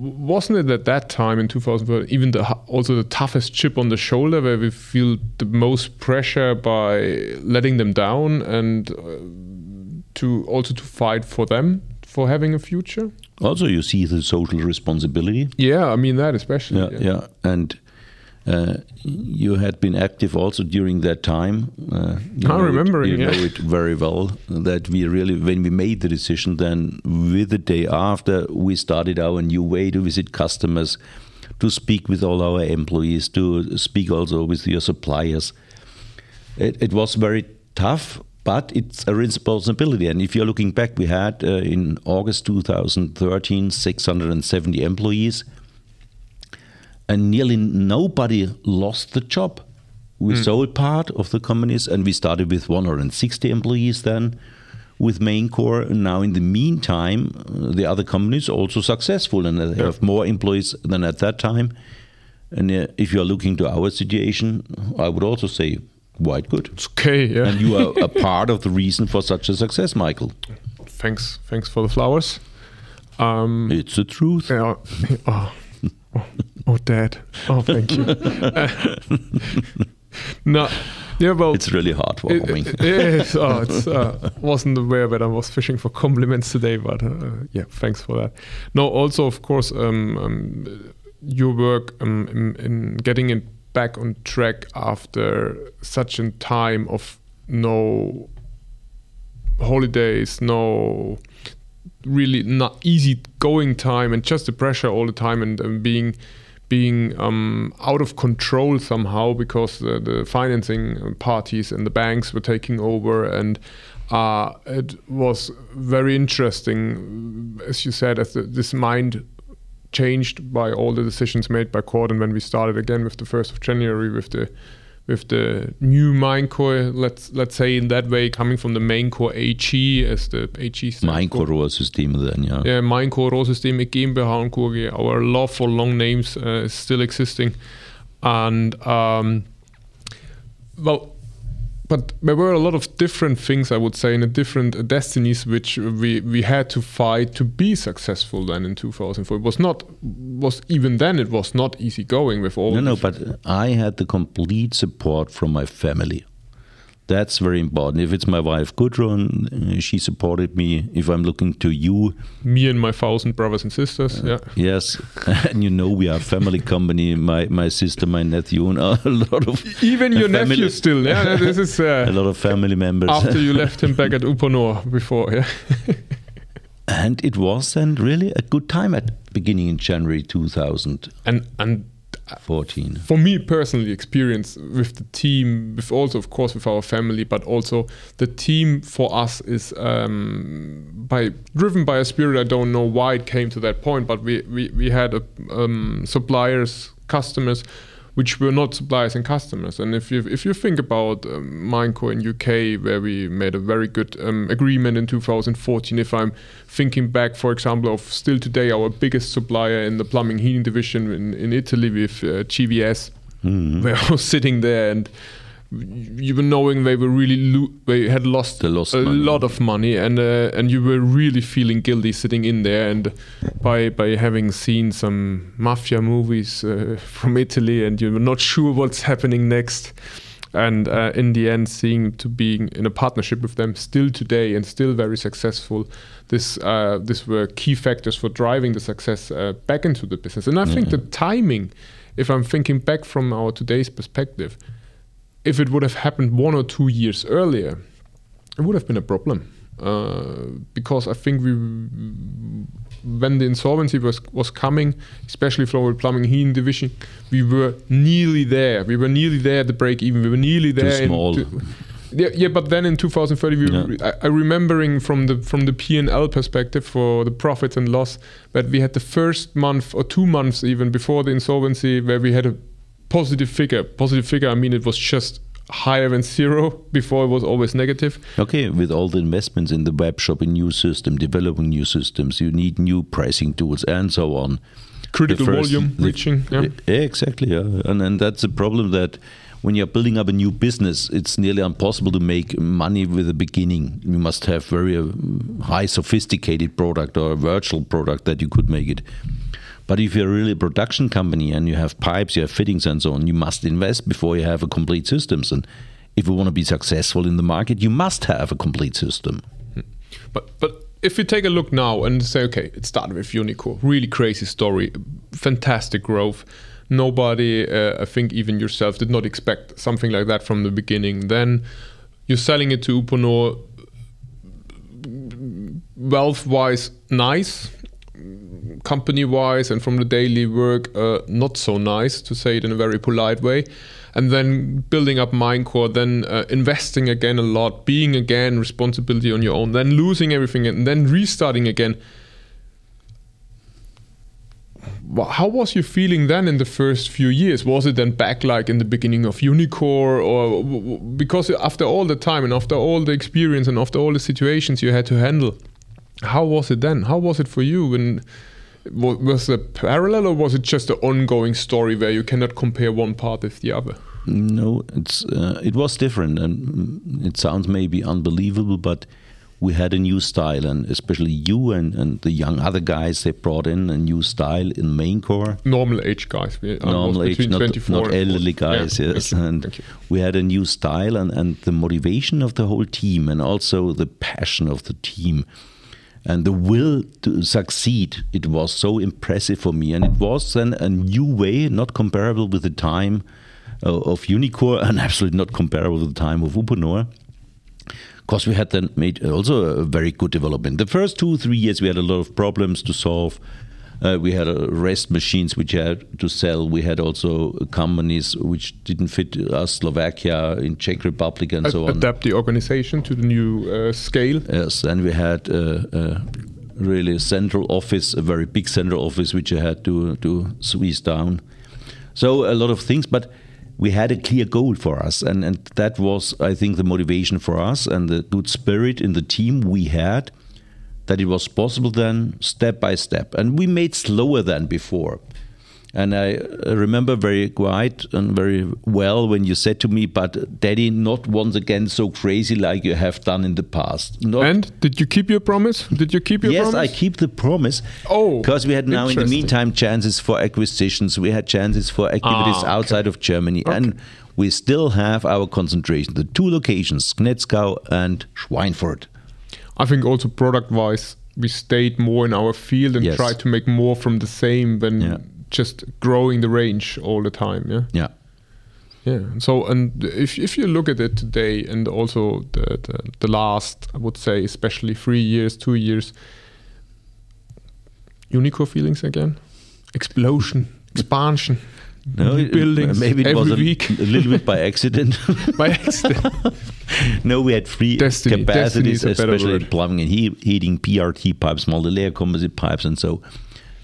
wasn't it at that time in 2012 even the also the toughest chip on the shoulder where we feel the most pressure by letting them down and uh, to also to fight for them for having a future Also, you see the social responsibility. yeah, I mean that especially. Yeah, yeah. And uh, you had been active also during that time. Uh, you I'm know it- you know it very well. That we really, when we made the decision, then with the day after, we started our new way to visit customers, to speak with all our employees, to speak also with your suppliers. It, it was very tough, but it's a responsibility. And if you're looking back, we had uh, in August 2013 670 employees and nearly nobody lost the job. We sold part of the companies, and we started with 160 employees then with Maincor. And now, in the meantime, uh, the other companies are also successful and they have more employees than at that time. And uh, if you are looking to our situation, I would also say quite good. It's okay. Yeah. And you are a part of the reason for such a success, Michael. thanks. Thanks for the flowers. Um, It's the truth. yeah. oh, oh, Dad. Oh, thank you. no. Yeah. Well. It's really It, heartwarming. it is. Oh, it's, uh, wasn't aware that I was fishing for compliments today, but uh, yeah, thanks for that. No, also of course, um, um, your work um, in, in getting it back on track after such a time of no holidays, no really not easy going time, and just the pressure all the time, and, and being being um, out of control somehow because the, the, financing parties and the banks were taking over, and uh, it was very interesting, as you said, as the, this mind changed by all the decisions made by court, and when we started again with the first of January with the with the new Maincor, let's let's say in that way, coming from the Maincor AG as the AG Maincor Rohrsystem then, yeah. Yeah, Maincor Rohrsysteme GmbH und KG. Our love for long names uh, is still existing, and um, well, but there were a lot of different things I would say, and different destinies which we we had to fight to be successful. Then in 2004, it was not was even then it was not easy going with all. No, no, but I had the complete support from my family. That's very important. If it's my wife Gudrun, she supported me. If I'm looking to you, me and my thousand brothers and sisters, uh, yeah. Yes, and you know we are a family company. My my sister, my nephew, and a lot of even your family, nephew still. Yeah, this is uh, a lot of family members. After you left him back at Uponor before, yeah. and it was then really a good time at beginning in January 2000. And and 14 for me personally experience with the team with also of course with our family but also the team for us is um, by driven by a spirit. I don't know why it came to that point but we we, we had a, um, suppliers customers which were not suppliers and customers. And if you if you think about um, Maincor in UK, where we made a very good um, agreement in 2014, if I'm thinking back, for example, of still today our biggest supplier in the plumbing heating division in, in Italy with uh, GVS, mm-hmm. where I was sitting there and you were knowing they were really lo- they had lost, lost a money. lot of money and uh, and you were really feeling guilty sitting in there and by by having seen some mafia movies uh, from Italy and you were not sure what's happening next. And uh, in the end seeing to being in a partnership with them still today and still very successful this uh, this were key factors for driving the success uh, back into the business. And I think the timing if I'm thinking back from our today's perspective if it would have happened one or two years earlier, it would have been a problem. Uh, because I think we, when the insolvency was was coming, especially for our plumbing heating division, we were nearly there. We were nearly there at the break even. We were nearly there. Too small. yeah, yeah, but then in 2030, we yeah. were, I, I remembering from the from the P and L perspective for the profits and loss that we had the first month or two months even before the insolvency where we had a positive figure. Positive figure, I mean, it was just higher than zero before it was always negative. Okay, with all the investments in the web shop, in new system, developing new systems, you need new pricing tools and so on. Critical first, volume the, reaching. Yeah. exactly. Yeah. And, and that's a problem that when you're building up a new business, it's nearly impossible to make money with the beginning. You must have very uh, high sophisticated product or a virtual product that you could make it. But if you're really a production company and you have pipes, you have fittings and so on, you must invest before you have a complete systems. And if you want to be successful in the market, you must have a complete system. But but if you take a look now and say, okay, it started with Unicor, really crazy story, fantastic growth. Nobody, uh, I think even yourself, did not expect something like that from the beginning. Then you're selling it to Uponor, wealth wise, nice company wise and from the daily work, uh, not so nice to say it in a very polite way. And then building up Maincor, then uh, investing again a lot, being again responsibility on your own, then losing everything and then restarting again. How was you feeling then in the first few years? Was it then back like in the beginning of Unicor, or because after all the time and after all the experience and after all the situations you had to handle, how was it then? How was it for you when was it parallel or was it just an ongoing story where you cannot compare one part with the other? No, it's uh, it was different, and it sounds maybe unbelievable, but we had a new style, and especially you and, and the young other guys, they brought in a new style in Maincor. Normal age guys, we, normal age, not, not elderly guys. Yeah, yes, and we had a new style, and, and the motivation of the whole team, and also the passion of the team and the will to succeed. It was so impressive for me, and it was then a new way, not comparable with the time uh, of Unicor, and absolutely not comparable with the time of Uponor. Because we had then made also a very good development. The first two, three years, we had a lot of problems to solve. Uh, we had uh, rest machines which had to sell. We had also companies which didn't fit us, Slovakia, in Czech Republic, and Ad so on. Adapt the organization to the new uh, scale. Yes, and we had uh, uh, really a central office, a very big central office, which I had to to squeeze down. So a lot of things, but we had a clear goal for us, and and that was, I think, the motivation for us and the good spirit in the team we had that it was possible then step by step and we made slower than before and I remember very quite and very well when you said to me, "But Daddy, not once again so crazy like you have done in the past." Not and did you keep your promise? Did you keep your yes, promise? I keep the promise. Oh, because we had now in the meantime chances for acquisitions. We had chances for activities Ah, okay. outside of Germany, and we still have our concentration. The two locations, Knetzgau and Schweinfurt. I think also product wise, we stayed more in our field and Yes. tried to make more from the same than Yeah. just growing the range all the time. Yeah. Yeah. Yeah. So, and if if you look at it today, and also the the, the last, I would say, especially three years, two years, Unicor feelings again, explosion, expansion, No, buildings maybe it was a, week a little bit by accident. by accident. no, we had free Destiny. Capacities, especially in plumbing and he- heating, PRT pipes, multi-layer composite pipes, and so.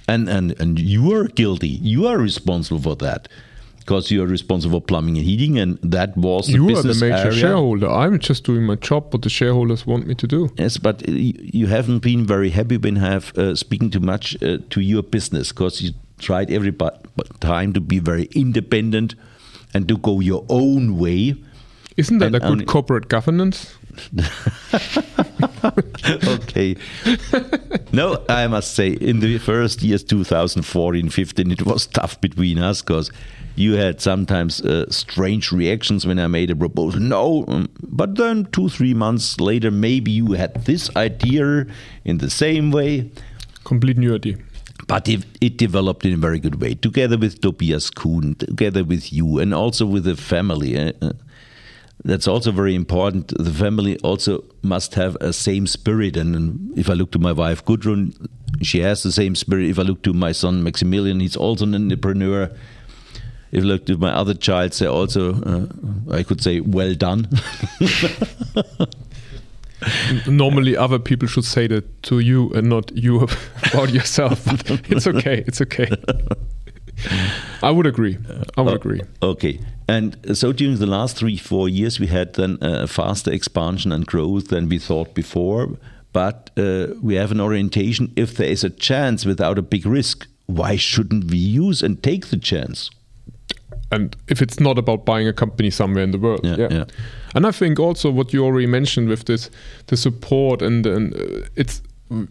And and and you are guilty. You are responsible for that because you are responsible for plumbing and heating, and that was the you are the major area. shareholder. I'm just doing my job, what the shareholders want me to do. Yes, but uh, you haven't been very happy when have uh, speaking too much uh, to your business because you tried every time to be very independent and to go your own way. Isn't that And a good corporate governance? okay. no, I must say, in the first years, 2014, 15, it was tough between us because you had sometimes uh, strange reactions when I made a proposal. No, um, but then two, three months later, maybe you had this idea in the same way. Complete new idea. But it, it developed in a very good way, together with Tobias Kuhn, together with you, and also with the family. uh, uh, that's also very important. The family also must have a same spirit. And if I look to my wife Gudrun, she has the same spirit. If I look to my son Maximilian, he's also an entrepreneur. If to my other child, they also, uh, I could say, well done. Normally, other people should say that to you and not you about yourself. But it's okay. It's okay. I would agree. I would agree. Okay. And so during the last three, four years, we had then a faster expansion and growth than we thought before. But uh, we have an orientation. If there is a chance without a big risk, why shouldn't we use and take the chance? And if it's not about buying a company somewhere in the world Yeah, yeah. and i think also what you already mentioned with this the support and, and uh, it's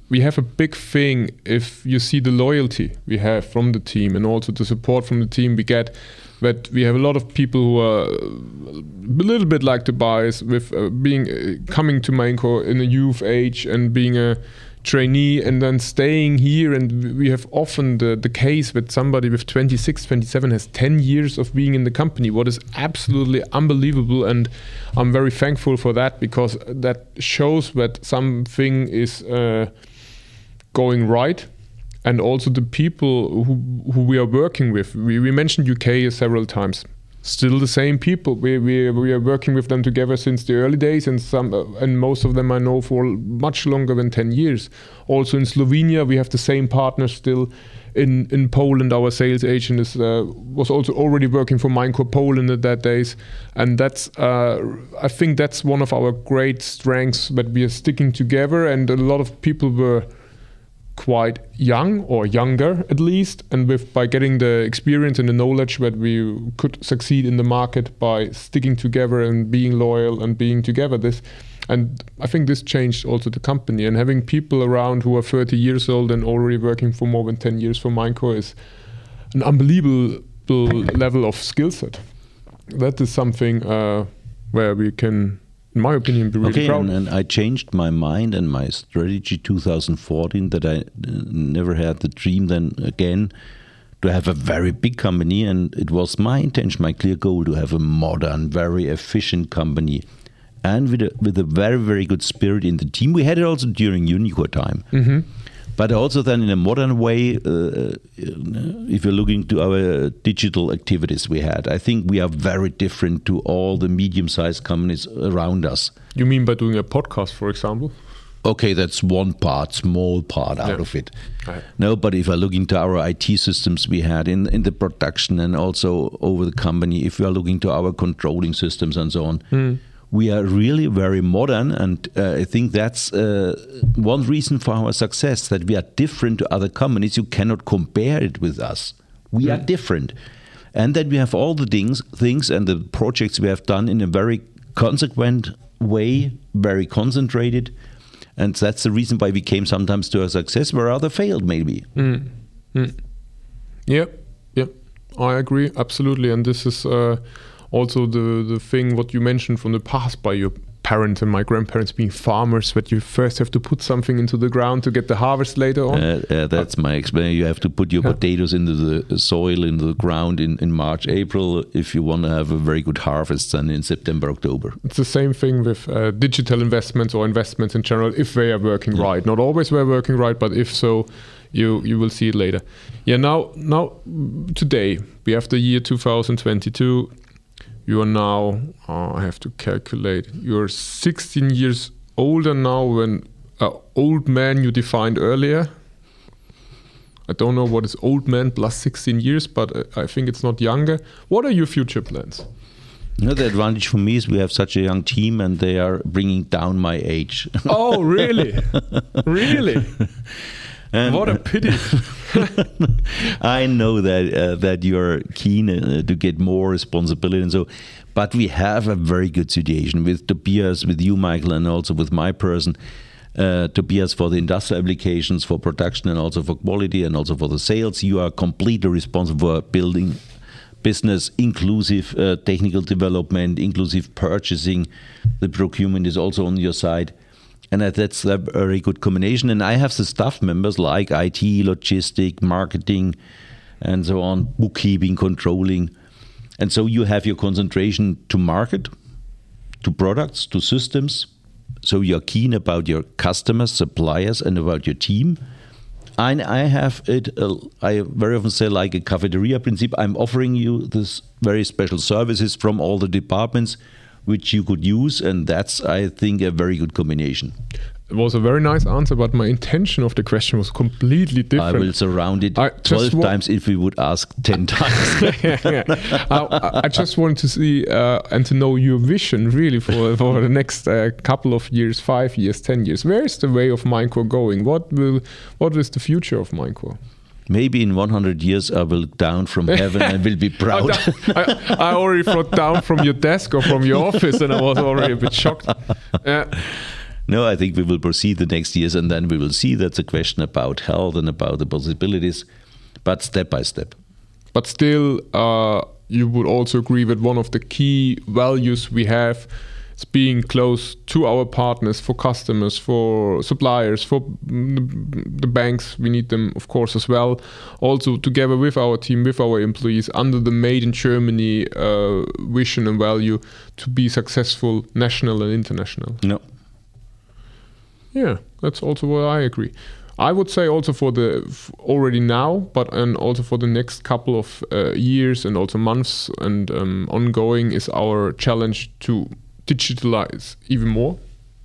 we have a big thing if you see the loyalty we have from the team and also the support from the team we get that we have a lot of people who are a little bit like the Tobias with uh, being uh, coming to Maincor in a youth age and being a trainee and then staying here. And we have often the, the case that somebody with 26 27 has 10 years of being in the company. What is absolutely unbelievable and i'm very thankful for that because that shows that something is uh, going right. And also the people who, who we are working with. We, we mentioned uk several times still the same people. We, we, we are working with them together since the early days and some uh, and most of them i know for much longer than 10 years. Also in slovenia we have the same partners still in in poland. Our sales agent is uh, was also already working for Maincor poland at that days. And that's uh, i think that's one of our great strengths that we are sticking together and a lot of people were quite young or younger at least and with by getting the experience and the knowledge that we could succeed in the market by sticking together and being loyal and being together this and i think this changed also the company. And having people around who are 30 years old and already working for more than 10 years for Maincor is an unbelievable level of skill set. That is something uh, where we can in my opinion, be really okay, proud. and, and I changed my mind and my strategy 2014 that I uh, never had the dream then again to have a very big company, and it was my intention, my clear goal to have a modern, very efficient company, and with a, with a very very good spirit in the team. We had it also during Unicor time. But also then in a modern way, uh, if you're looking to our digital activities we had, I think we are very different to all the medium-sized companies around us. you mean by doing a podcast, for example? Okay, that's one part, small part out Yeah. of it. Right. No, but if I look into our IT systems we had in in the production and also over the company, if we are looking to our controlling systems and so on, we are really very modern, and uh, I think that's uh, one reason for our success that we are different to other companies. You cannot compare it with us. We are different, and that we have all the things, things and the projects we have done in a very consequent way, very concentrated. And that's the reason why we came sometimes to a success where other failed, maybe. Yep, yep, I agree absolutely. And this is uh, also the the thing what you mentioned from the past by your parents and my grandparents being farmers, that you first have to put something into the ground to get the harvest later on. Uh, uh, that's my experience. You have to put your potatoes into the soil, into the ground in, in March, April, if you want to have a very good harvest, then in September, October. It's the same thing with uh, digital investments or investments in general, if they are working right. Not always they're working right, but if so, you you will see it later. Yeah. Now, now today we have the year 2022. You are now. Uh, I have to calculate. You're 16 years older now than uh, old man you defined earlier. I don't know what is old man plus 16 years, but uh, I think it's not younger. What are your future plans? You know, the advantage for me is we have such a young team and they are bringing down my age. Oh, really? really? And- What a pity. I know that uh, that you're keen uh, to get more responsibility and so, but we have a very good situation with Tobias, with you, Michael, and also with my person. Uh, Tobias for the industrial applications, for production, and also for quality, and also for the sales. You are completely responsible for building business, inclusive uh, technical development, inclusive purchasing. The procurement is also on your side. And that's a very good combination. And I have the staff members like IT, logistic, marketing, and so on, bookkeeping, controlling. And so you have your concentration to market, to products, to systems. So you're keen about your customers, suppliers, and about your team. And I have it, uh, I very often say, like a cafeteria principle. I'm offering you this very special services from all the departments which you could use. And that's, I think, a very good combination. It was a very nice answer, but my intention of the question was completely different. I will surround it I 12 times if we would ask 10 times. I, I just want to see uh, and to know your vision really for, for the next uh, couple of years, five years, ten years. Where is the way of Maincor going? What will what is the future of Maincor? Maybe in 100 years I will look down from heaven and will be proud. I, I already thought down from your desk or from your office, and I was already a bit shocked. No, I think we will proceed the next years and then we will see. That's a question about health and about the possibilities, but step by step. but still uh, you would also agree that one of the key values we have is being close to our partners for customers for suppliers for the banks we need them of course as well also together with our team with our employees under the made in germany uh, vision and value to be successful national and international No. yeah, that's also what I agree. I would say also for the already now, but and also for the next couple of uh, years and also months and um, ongoing is our challenge to digitalize even more.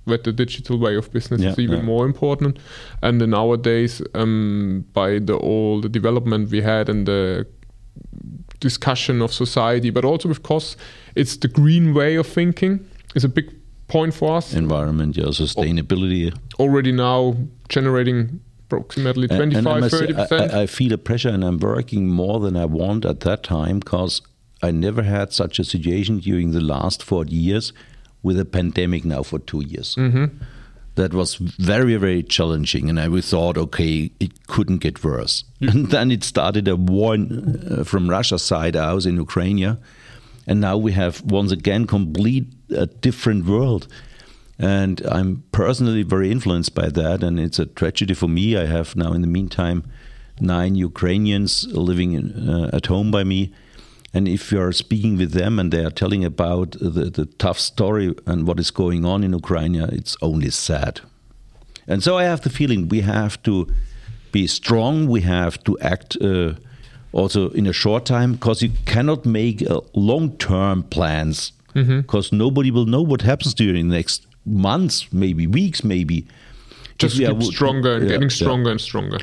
That the digital way of business is even yeah. more important, and then nowadays, um, by the all the development we had and the discussion of society, but also with costs, it's the green way of thinking is a big point for us Environment, yeah, sustainability. already now generating approximately And- and I 25 must say, 30 percent I, I feel a pressure and I'm working more than I want at that time because I never had such a situation during the last 40 years with a pandemic now for two years. Mm-hmm. That was very, very challenging. And I thought, okay, it couldn't get worse. And then it started a war in, uh, from Russia's side out in Ukraine. and now we have once again complete a different world. And I'm personally very influenced by that, and it's a tragedy for me. I have now, in the meantime, nine Ukrainians living in, uh, at home by me. And if you are speaking with them and they are telling about the, the tough story and what is going on in Ukraine, it's only sad. And so I have the feeling we have to be strong, we have to act uh, also in a short time, because you cannot make uh, long term plans, because mm-hmm. nobody will know what happens during the next months, maybe weeks, maybe. Just keep stronger and yeah, getting stronger yeah. and stronger.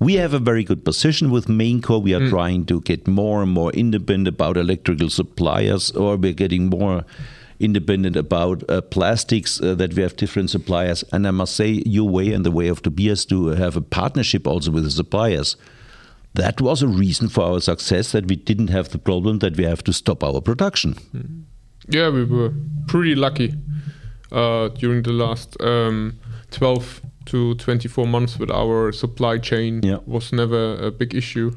We have a very good position with Maincor. We are mm. trying to get more and more independent about electrical suppliers, or we're getting more independent about uh, plastics uh, that we have different suppliers. And I must say, your way and the way of Tobias to have a partnership also with the suppliers. That was a reason for our success that we didn't have the problem that we have to stop our production. Mm. Yeah, we were pretty lucky uh, during the last um, 12 to 24 months with our supply chain yeah. was never a big issue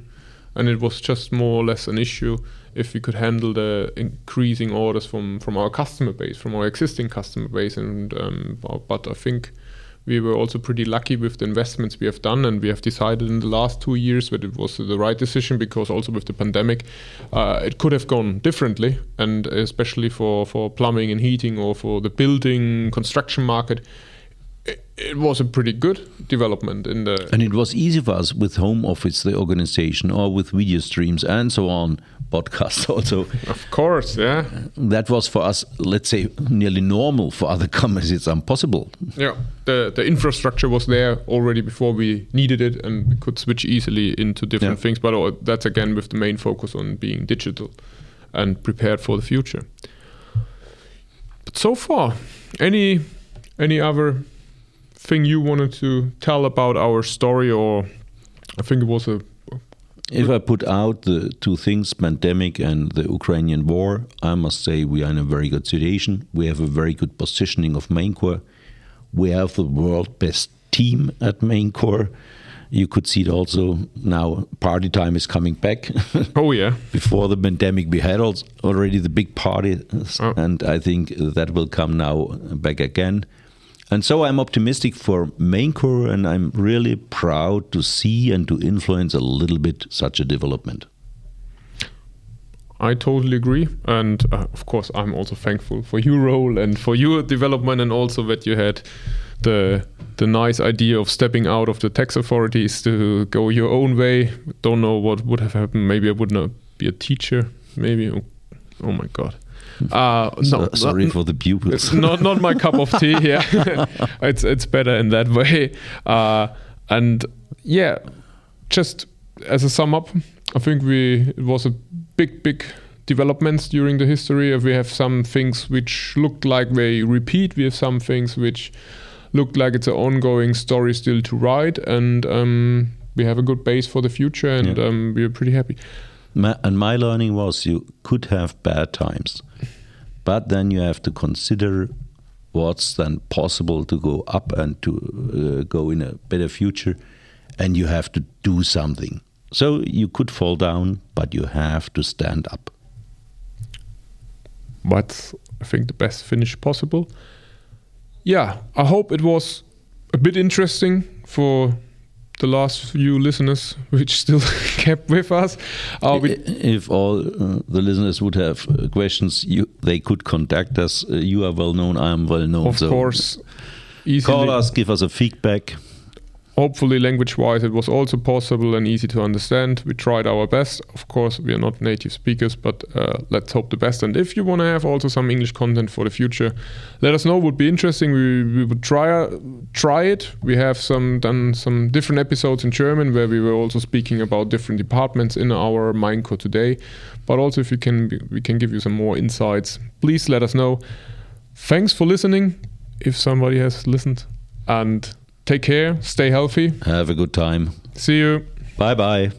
and it was just more or less an issue if we could handle the increasing orders from from our customer base from our existing customer base and um, but i think we were also pretty lucky with the investments we have done and we have decided in the last two years that it was the right decision because also with the pandemic uh, it could have gone differently and especially for for plumbing and heating or for the building construction market it was a pretty good development in the and it was easy for us with home office the organization or with video streams and so on podcasts also. Of course yeah. That was for us let's say nearly normal for other companies. It's impossible. Yeah the the infrastructure was there already before we needed it and we could switch easily into different yeah. things but that's again with the main focus on being digital and prepared for the future. But so far any any other thing you wanted to tell about our story, or I think it was a. If I put out the two things, pandemic and the Ukrainian war, I must say we are in a very good situation. We have a very good positioning of Maincor. We have the world best team at Maincor. You could see it also now. Party time is coming back. oh yeah! Before the pandemic, we had already the big party, oh. and I think that will come now back again. And so I'm optimistic for Maincor, and I'm really proud to see and to influence a little bit such a development. I totally agree, and uh, of course, I'm also thankful for your role and for your development, and also that you had the the nice idea of stepping out of the tax authorities to go your own way. Don't know what would have happened. Maybe I would not be a teacher. Maybe. Oh, oh my god. Uh, no, so, sorry not, for the pupils. not not my cup of tea. Yeah, it's it's better in that way. Uh, and yeah, just as a sum up, I think we it was a big big developments during the history. We have some things which looked like they repeat. We have some things which looked like it's an ongoing story still to write, and um, we have a good base for the future, and yeah. um, we are pretty happy. My, and my learning was you could have bad times but then you have to consider what's then possible to go up and to uh, go in a better future, and you have to do something. So you could fall down, but you have to stand up. But I think the best finish possible. Yeah, I hope it was a bit interesting for the last few listeners which still kept with us. Uh, if all uh, the listeners would have uh, questions, you, they could contact us. Uh, you are well known. I am well known. Of so course. Easily. Call us, give us a feedback hopefully language wise it was also possible and easy to understand. We tried our best. Of course we are not native speakers but uh, let's hope the best. And if you want to have also some english content for the future let us know. Would be interesting. We, we would try try it. We have some done some different episodes in german where we were also speaking about different departments in our Maincor today. But also if you can we can give you some more insights please let us know. Thanks for listening if somebody has listened. And Take care, stay healthy. Have a good time. See you. Bye bye.